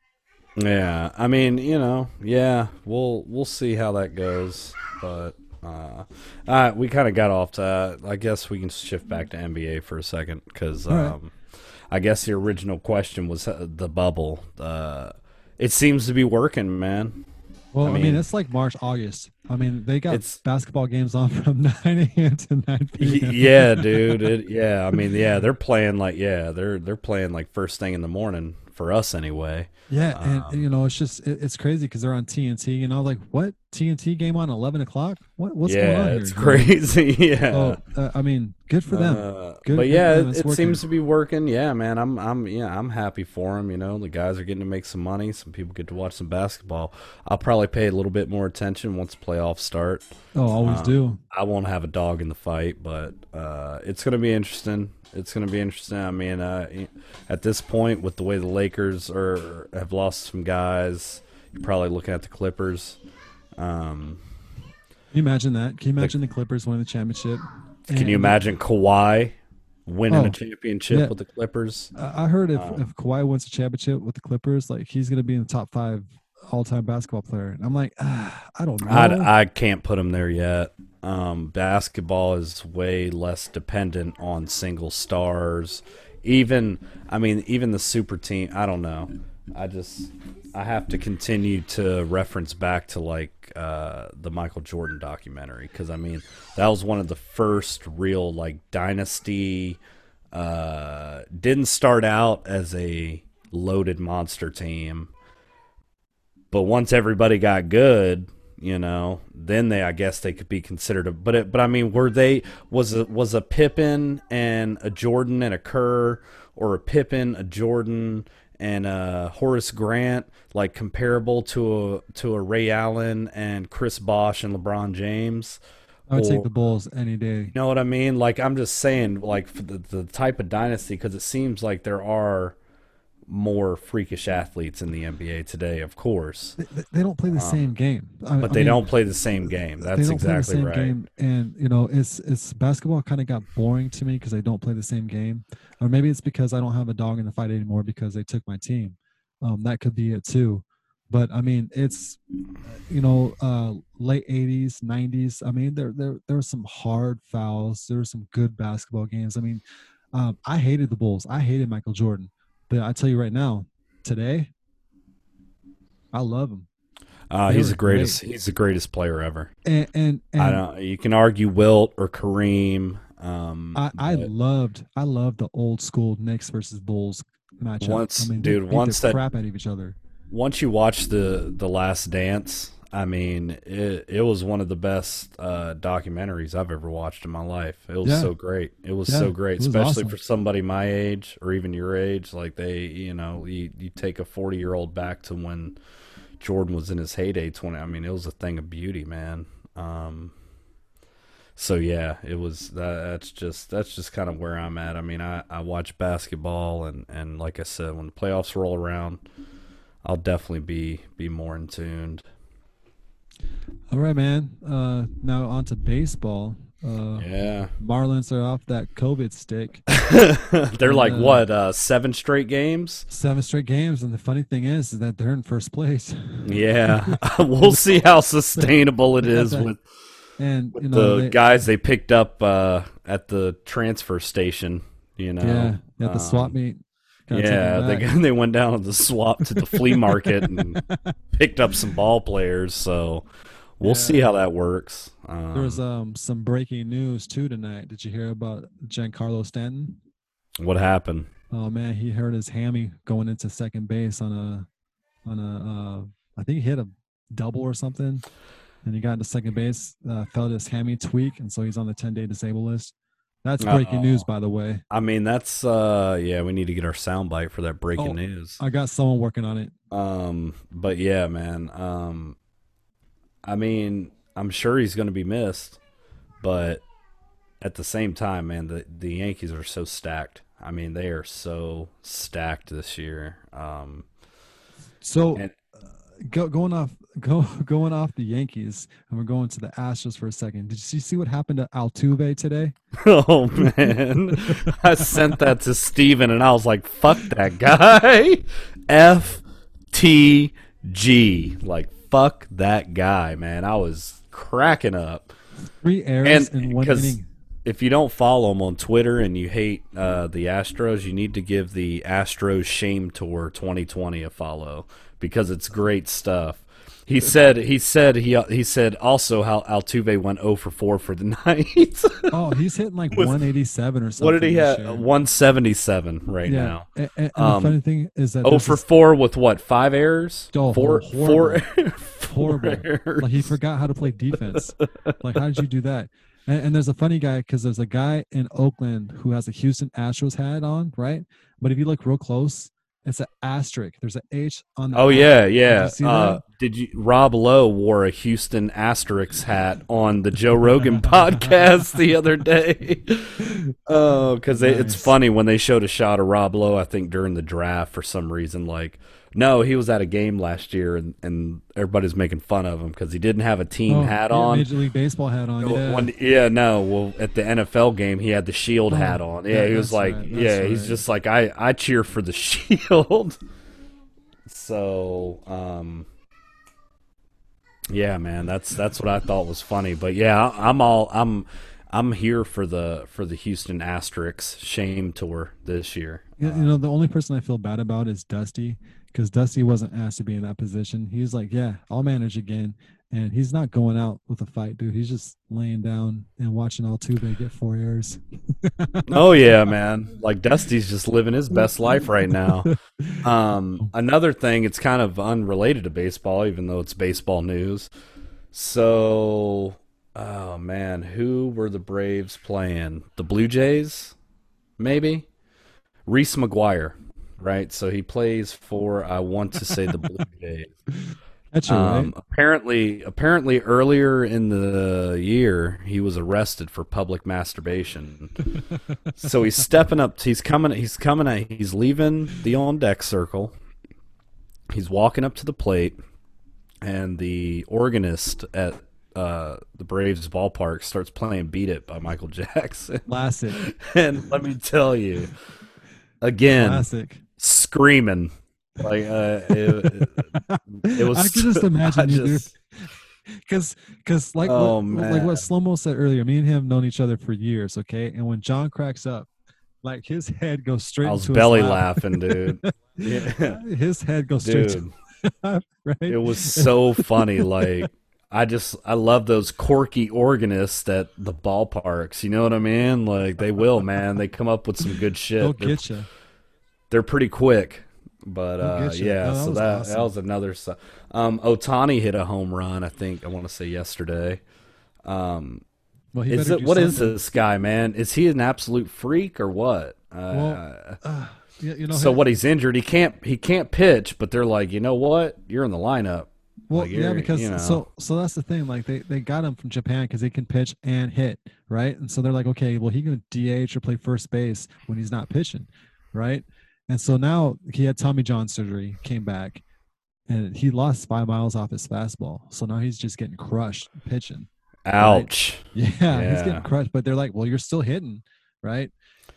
Yeah, I mean, you know, yeah, we'll we'll see how that goes, but uh, uh we kind of got off to. I guess we can shift back to NBA for a second because right. um, I guess the original question was uh, the bubble. Uh, it seems to be working, man. Well, I I mean, mean- it's like March, August. I mean, they got basketball games on <laughs> from 9 a.m. to 9 p.m. yeah, dude. It, yeah, I mean, yeah, they're playing like yeah, they're they're playing like first thing in the morning for us anyway. Yeah, and you know, it's just it, it's crazy because they're on TNT, and I was like, "What TNT game on 11 o'clock? What what's yeah, going on here?" it's crazy. <laughs> yeah. Oh, uh, I mean, good for them. Uh, Good- but yeah, them. it, working. seems to be working. Yeah, man, I'm I'm yeah, I'm happy for them. You know, the guys are getting to make some money. Some people get to watch some basketball. I'll probably pay a little bit more attention once playoffs start. Oh, always um, do. I won't have a dog in the fight, but uh, it's going to be interesting. It's going to be interesting. I mean, uh, at this point, with the way the Lakers are have lost some guys, you're probably looking at the Clippers. Um, Can you imagine that? Can you imagine the Clippers winning the championship? can you imagine Kawhi winning Oh, a championship yeah. with the Clippers? I heard if Uh, if Kawhi wins a championship with the Clippers, like he's gonna be in the top five all time basketball player. And I'm like, ah, <sighs> I don't know. I, I can't put him there yet. Um, basketball is way less dependent on single stars. Even, I mean, even the super team. I don't know. I just, I have to continue to reference back to like uh, the Michael Jordan documentary because I mean that was one of the first real like dynasty. Uh, didn't start out as a loaded monster team but once everybody got good, you know, then they I guess they could be considered a but it, but I mean, were they was a was a Pippin and a Jordan and a Kerr or a Pippin, a Jordan and a Horace Grant like comparable to a to a Ray Allen and Chris Bosh and LeBron James? I would or- take the Bulls any day. You know what I mean? Like I'm just saying, like for the the type of dynasty, because it seems like there are more freakish athletes in the NBA today, of course, They, they- don't play the same game. I- but I they mean, don't play the same game. they That's don't play the exactly same right. game. And you know, it's it's basketball kind of got boring to me because they don't play the same game, or maybe it's because I don't have a dog in the fight anymore because they took my team. Um, that could be it too. But I mean, it's you know, uh, late '80s, '90s. I mean, there there there were some hard fouls. There were some good basketball games. I mean, um, I hated the Bulls. I hated Michael Jordan. But I tell you right now, today, I love him. Uh, he's the greatest. He's the greatest player ever. And and, and I don't. You can argue Wilt or Kareem. Um, I, I loved I loved the old school Knicks versus Bulls matchup. Once- I mean, dude, once that- crap out of each other. once you watch the the Last Dance, I mean, it it was one of the best uh, documentaries I've ever watched in my life. It was Yeah. so great. It was Yeah, so great, was especially awesome. for somebody my age or even your age. Like they, you know, you you take a forty year old back to when Jordan was in his heyday. Twenty. I mean, it was a thing of beauty, man. Um, so yeah, it was. That, that's just that's just kind of where I'm at. I mean, I I watch basketball and and like I said, when the playoffs roll around. I'll definitely be be more in tuned. All right, man. Uh, now on to baseball. Uh, Yeah, Marlins are off that COVID stick. <laughs> they're like Uh, what uh, seven straight games. Seven straight games, and the funny thing is, is that they're in first place. Yeah, <laughs> <laughs> we'll see how sustainable it is with And you know, the they- guys they picked up uh, at the transfer station. You know, yeah, at the swap Um, meet. Yeah, they <laughs> they went down to the swap to the flea <laughs> market and picked up some ball players. So we'll see how that works. Um, there was um some breaking news too tonight. Did you hear about Giancarlo Stanton? what happened? Oh man, he hurt his hammy going into second base on a on a uh I think he hit a double or something. And he got into second base, uh, felt his hammy tweak, and so he's on the ten day disabled list. That's breaking news, by the way. I mean, that's uh yeah, we need to get our soundbite for that breaking Oh, news. I got someone working on it. Um but yeah, man. Um I mean, I'm sure he's going to be missed, but at the same time, man, the the Yankees are so stacked. I mean, they are so stacked this year. Um So and go, going off go <laughs> going off the Yankees, and we're going to the Astros for a second. Did you see what happened to Altuve today? <laughs> Oh man, I sent that to Steven and I was like, "Fuck that guy." <laughs> F T G, like fuck that guy, man. I was cracking up. Three errors And in one inning. If you don't follow him on Twitter and you hate uh, the Astros, you need to give the Astros Shame Tour 2020 a follow because it's great stuff. He said he said he he said also how Altuve went 0 for 4 for the <laughs> night. Oh, he's hitting like With- 187 or something. what did he have? year. 177 right yeah. now. And, and Um, the funny thing is that 0 for this 4 with what? 5 errors? Oh, four, horrible. <laughs> four, four errors. like he forgot how to play defense. like how did you do that? And, and there's a funny guy because there's a guy in Oakland who has a Houston Astros hat on, right? But if you look real close, it's an asterisk. There's an H on the. Oh hat. yeah, Did yeah. you uh, did you? Rob Lowe wore a Houston Asterix hat on the Joe Rogan <laughs> podcast the other day. <laughs> Oh, because it's funny when they showed a shot of Rob Lowe. I think during the draft for some reason, like no, he was at a game last year, and, and everybody's making fun of him because he didn't have a team Oh, hat on. Major League Baseball hat on. Yeah. When- yeah, no. Well, at the NFL game, he had the shield Oh, hat on. Yeah, yeah, he was like, right, yeah, he's just like, I, I cheer for the <laughs> shield. so, um, yeah, man, that's that's what I thought was funny. But yeah, I'm all I'm I'm here for the for the Houston Asterix shame tour this year. You, you know, the only person I feel bad about is Dusty because Dusty wasn't asked to be in that position. He's like, yeah, I'll manage again. And he's not going out with a fight, dude. He's just laying down and watching Altuve get four errors. <laughs> oh yeah, man. Like Dusty's just living his best life right now. <laughs> Um, another thing, it's kind of unrelated to baseball, even though it's baseball news. So, oh man, who were the Braves playing? The Blue Jays, maybe. Reese McGuire, right? So he plays for. I want to say the Blue <laughs> Jays. That's Um, right. apparently, apparently earlier in the year, he was arrested for public masturbation. <laughs> so he's stepping up. He's coming. He's coming. He's leaving the on deck circle. He's walking up to the plate, and the organist at uh, the Braves ballpark starts playing "Beat It" by Michael <laughs> Jackson. Classic. and let me tell you, again, Classic. Screaming like uh, it, it was. <laughs> I can just <laughs> imagine I you, dude. Because, because like Oh, what, like what Slomo said earlier, me and him known each other for years. Okay, and when John cracks up, like his head goes straight. I was belly lap. laughing, dude. <laughs> Yeah, his head goes straight. dude. To, right. It was so funny. Like I just I love those quirky organists at the ballparks. You know what I mean? Like they will, man. They come up with some good shit. They'll get you. They're pretty quick. But uh, yeah, No, that so that awesome. that was another. Um, Ohtani hit a home run. I think I want to say yesterday. Um, Well, is it what is something. this guy, man? Is he an absolute freak or what? Uh, Well, Uh, you know. so what? He's injured. He can't. He can't pitch. But they're like, you know what? You're in the lineup. Well, Like, yeah, because you know. so so that's the thing. Like they they got him from Japan because he can pitch and hit, right? And so they're like, okay, well he can DH or play first base when he's not pitching, right? And so now he had Tommy John surgery, came back, and he lost five miles off his fastball. So now he's just getting crushed pitching. Ouch. Yeah, he's getting crushed, but they're like, well, you're still hitting, right?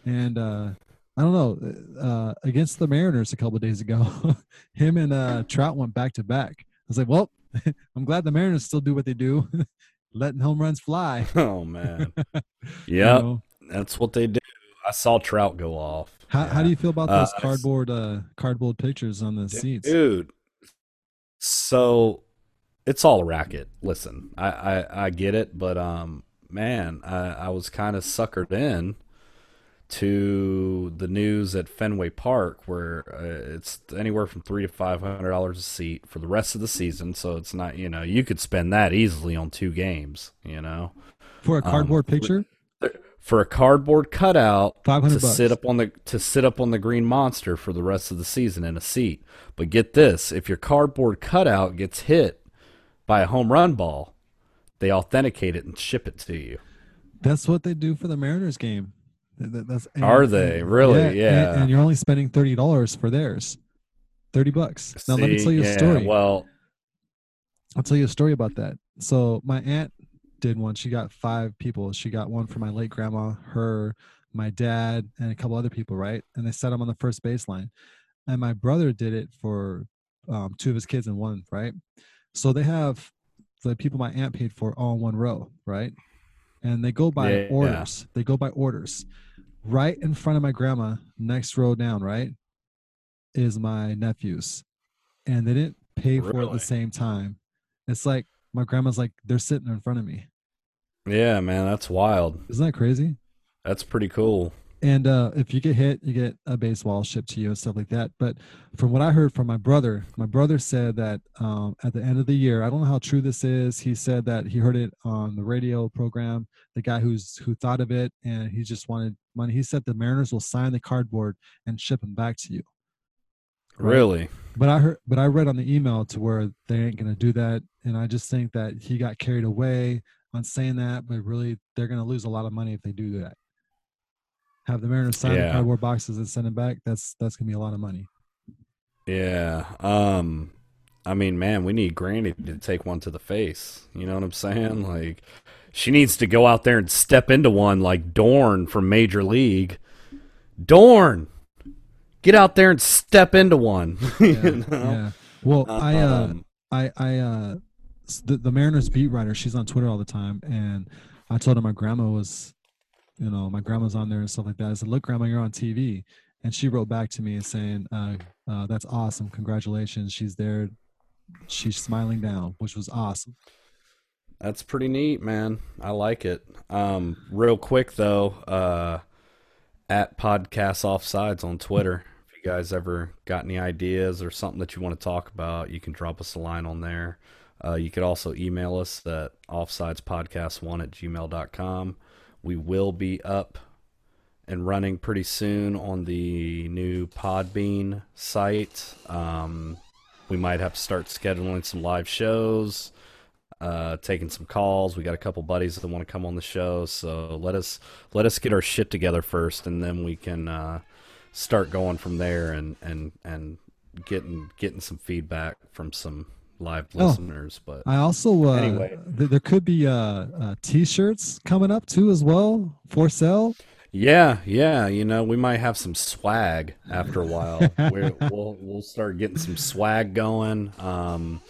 And uh I don't know, uh against the Mariners a couple of days ago, <laughs> him and uh Trout went back to back. I was like, well, <laughs> I'm glad the Mariners still do what they do, <laughs> letting home runs fly. Oh man. you Yep. know? That's what they do. I saw Trout go off. How how do you feel about Uh, those cardboard uh cardboard pictures on the seats? dude? So it's all a racket. Listen, I I, I get it, but um, man, I, I was kind of suckered in to the news at Fenway Park, where uh, it's anywhere from three to five hundred dollars a seat for the rest of the season. So it's not, you know, you could spend that easily on two games. You know, For a cardboard um, picture? For a cardboard cutout to 500 sit up on the to sit up on the green monster for the rest of the season in a seat. But get this, if your cardboard cutout gets hit by a home run ball, they authenticate it and ship it to you. That's what they do for the Mariners game. Th- th- That's and- Are they? Really? and- Yeah. And, you're only spending thirty dollars for theirs. Thirty bucks. Now let me tell you a story. Well, I'll tell you a story about that. So my aunt did one. She got five people. She got one for my late grandma, her, my dad, and a couple other people, right? And they set them on the first baseline. And my brother did it for um, two of his kids and one, right? So they have the people my aunt paid for all in one row, right? And they go by Yeah. orders. They go by orders. Right in front of my grandma, next row down, right, is my nephews. And they didn't pay for it at the same time. It's like my grandma's like, they're sitting in front of me. Yeah, man, that's wild. Isn't that crazy? That's pretty cool. And uh, if you get hit, you get a baseball shipped to you and stuff like that. But from what I heard from my brother, my brother said that um, at the end of the year, I don't know how true this is. He said that he heard it on the radio program. The guy who's who thought of it, and he just wanted money. He said the Mariners will sign the cardboard and ship them back to you. Right. Really? But I heard, but I read on the email to where they ain't gonna do that, and I just think that he got carried away on saying that. But really, they're gonna lose a lot of money if they do that. Have the Mariners sign the cardboard boxes and send them back. That's that's gonna be a lot of money. Yeah. Um I mean, man, we need Granny to take one to the face. You know what I'm saying? Like she needs to go out there and step into one like Dorn from Major League. Dorn, get out there and step into one. <laughs> you know? Yeah. Well, I uh, Um, I I uh, the, the Mariners beat writer. She's on Twitter all the time, and I told her my grandma was, you know, my grandma's on there and stuff like that. I said, "Look, grandma, you're on TV," and she wrote back to me and saying, uh, uh, "That's awesome, congratulations." She's there. She's smiling down, which was awesome. That's pretty neat, man. I like it. Um, real quick though, uh, at Podcast Offsides on Twitter. If you guys ever got any ideas or something that you want to talk about, you can drop us a line on there. Uh, you could also email us at offsidespodcast1 at gmail.com. We will be up and running pretty soon on the new Podbean site. Um, we might have to start scheduling some live shows uh, taking some calls. We got a couple buddies that want to come on the show, so let us let us get our shit together first, and then we can uh, start going from there and and and getting getting some feedback from some live Oh. listeners. But I also uh, Anyway. th- there could be uh, uh, t-shirts coming up too as well for sale. yeah, yeah, you know, we might have some swag after a while. <laughs> We're, we'll we'll start getting some swag going. Um,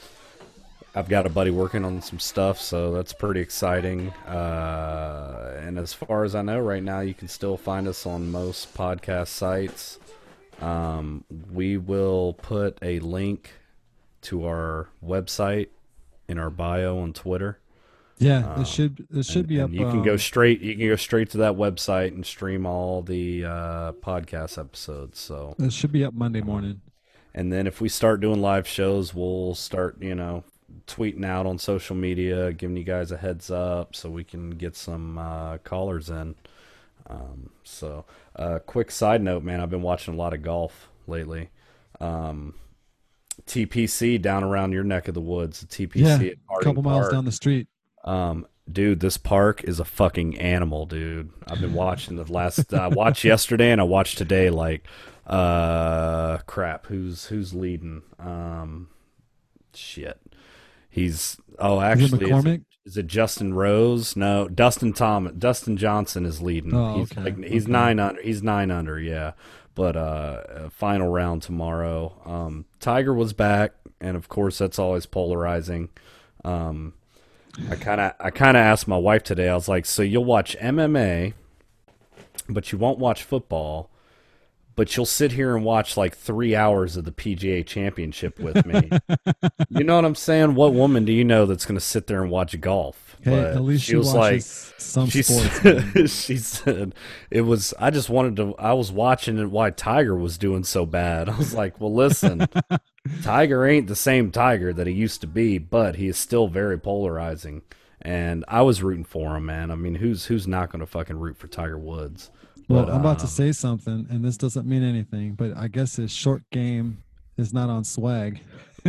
I've got a buddy working on some stuff, so that's pretty exciting. Uh, and as far as I know, right now, you can still find us on most podcast sites. Um, we will put a link to our website in our bio on Twitter. Yeah, it should it should And- be up. you can go um, straight. You can go straight to that website and stream all the uh, podcast episodes. So It should be up Monday morning. and then if we start doing live shows, we'll start, you know, tweeting out on social media, giving you guys a heads up so we can get some uh, callers in. Um, so, uh, quick side note, man, I've been watching a lot of golf lately. Um, TPC down around your neck of the woods, the TPC Yeah, at a couple miles Park. down the street. Um, dude, this park is a fucking animal, dude. I've been watching the last. I watched yesterday and I watched today. Like, uh, crap. Who's who's leading? Um, shit. He's oh, actually, is it, it Justin Rose? No, Dustin Thomas. Dustin Johnson is leading. Oh, he's okay, like he's okay. nine under. He's nine under. Yeah, but uh, uh, final round tomorrow. Um, Tiger was back, and of course that's always polarizing. Um, I kind of I kind of asked my wife today. I was like, "So you'll watch MMA, but you won't watch football, but you'll sit here and watch like three hours of the PGA Championship with me." <laughs> you know what I'm saying? What woman do you know that's going to sit there and watch golf? Hey, But at least she she was like, some she sports. said, <laughs> she said it was. I just wanted to. I was watching it why Tiger was doing so bad. <laughs> I was like, well, listen, <laughs> Tiger ain't the same Tiger that he used to be, but he is still very polarizing. And I was rooting for him, man. I mean, who's who's not going to fucking root for Tiger Woods? Well, But, I'm about uh, to say something, and this doesn't mean anything, but I guess his short game is not on swag.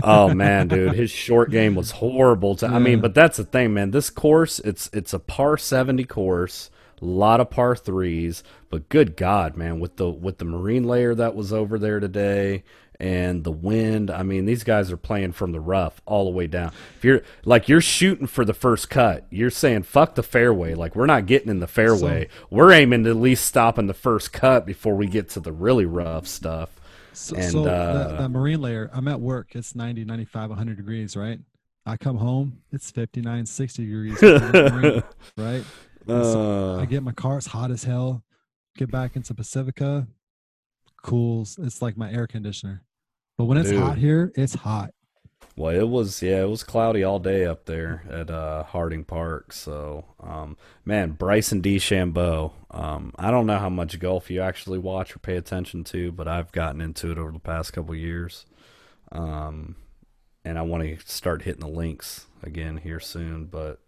Oh man, dude, his short game was horrible. To I mean, but that's the thing, man. This course, it's it's a par seventy course, a lot of par threes. But good God, man, with the with the marine layer that was over there today, and the wind. I mean, these guys are playing from the rough all the way down. If you're like you're shooting for the first cut, you're saying fuck the fairway. Like we're not getting in the fairway. we're aiming to at least stop in the first cut before we get to the really rough stuff. So, And, so uh, that, that marine layer, I'm at work. It's 90, 95, 100 degrees, right? I come home, it's 59, 60 degrees, marine, <laughs> right? So Uh, I get my car, it's hot as hell. Get back into Pacifica, cools. It's like my air conditioner. But when it's Dude. hot here, it's hot. Well, it was yeah, it was cloudy all day up there at uh, Harding Park. So, um, man, Bryson DeChambeau. Um, I don't know how much golf you actually watch or pay attention to, but I've gotten into it over the past couple years, um, and I want to start hitting the links again here soon. But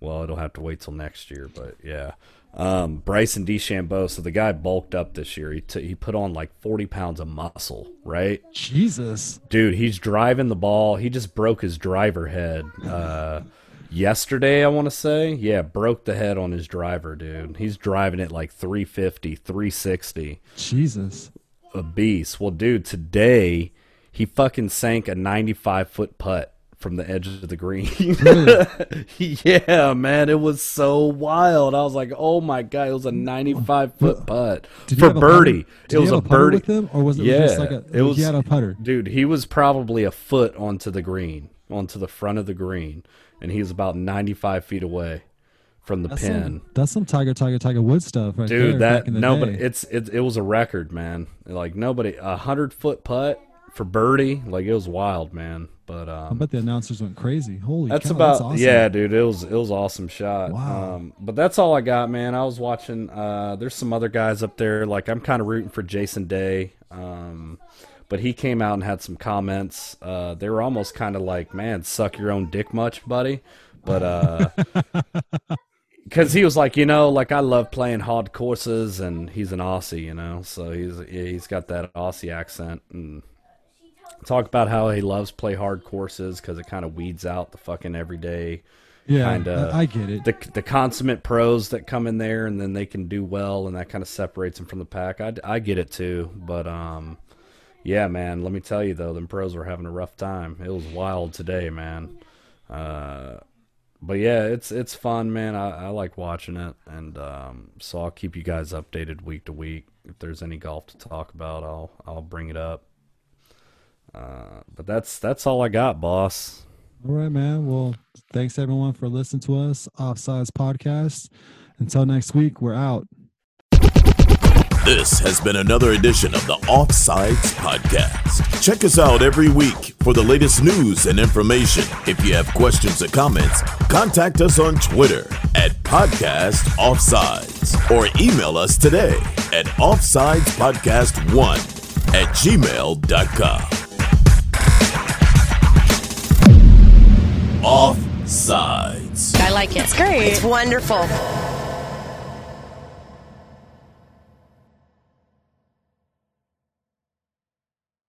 well, it'll have to wait till next year. But yeah, um, Bryson DeChambeau. So the guy bulked up this year. He t- he put on like forty pounds of muscle, right? Jesus. Dude, he's driving the ball. He just broke his driver head uh, yesterday, I want to say. Yeah, broke the head on his driver, dude. He's driving it like 350, 360. Jesus. A beast. Well, dude, today he fucking sank a 95 foot putt from the edge of the green. <laughs> yeah, man, it was so wild. I was like, oh my God, it was a 95 foot putt Did for birdie. Did It was a a birdie. with him, or was it yeah, just like a- it was, he had a putter? Dude, he was probably a foot onto the green, onto the front of the green, and he was about 95 feet away from the That's pin. some, that's some Tiger, Tiger, Tiger Woods stuff, right there. Dude, back that nobody. day. It's it, it was a record, man. Like nobody a hundred foot putt for birdie. Like it was wild, man. But I um, bet the announcers went crazy. Holy that's cow, about that's awesome. yeah, dude. It was it was awesome shot. Wow. Um, but that's all I got, man. I was watching. Uh, there's some other guys up there. Like I'm kind of rooting for Jason Day. Um, but he came out and had some comments. Uh, they were almost kind of like, "Man, suck your own dick, much, buddy." But uh, <laughs> because he was like, you know, like I love playing hard courses, and he's an Aussie, you know, so he's he's got that Aussie accent and talk about how he loves play hard courses because it kind of weeds out the fucking everyday Yeah, kind of. I, I get it. The the consummate pros that come in there and then they can do well, and that kind of separates them from the pack. I, I get it too, but um, yeah, man. Let me tell you though, them pros were having a rough time. It was wild today, man. Uh, but yeah, it's it's fun, man. I, I like watching it, and um, so I'll keep you guys updated week to week. If there's any golf to talk about, I'll I'll bring it up. Uh, but that's that's all I got, boss. All right, man. Well, thanks everyone for listening to us, Offsides Podcast. Until next week, we're out. This has been another edition of the Offsides Podcast. Check us out every week for the latest news and information. If you have questions or comments, contact us on Twitter at Podcast Offsides or email us today at offsidespodcast1 at gmail.com. Offsides. I like it. It's great. It's wonderful.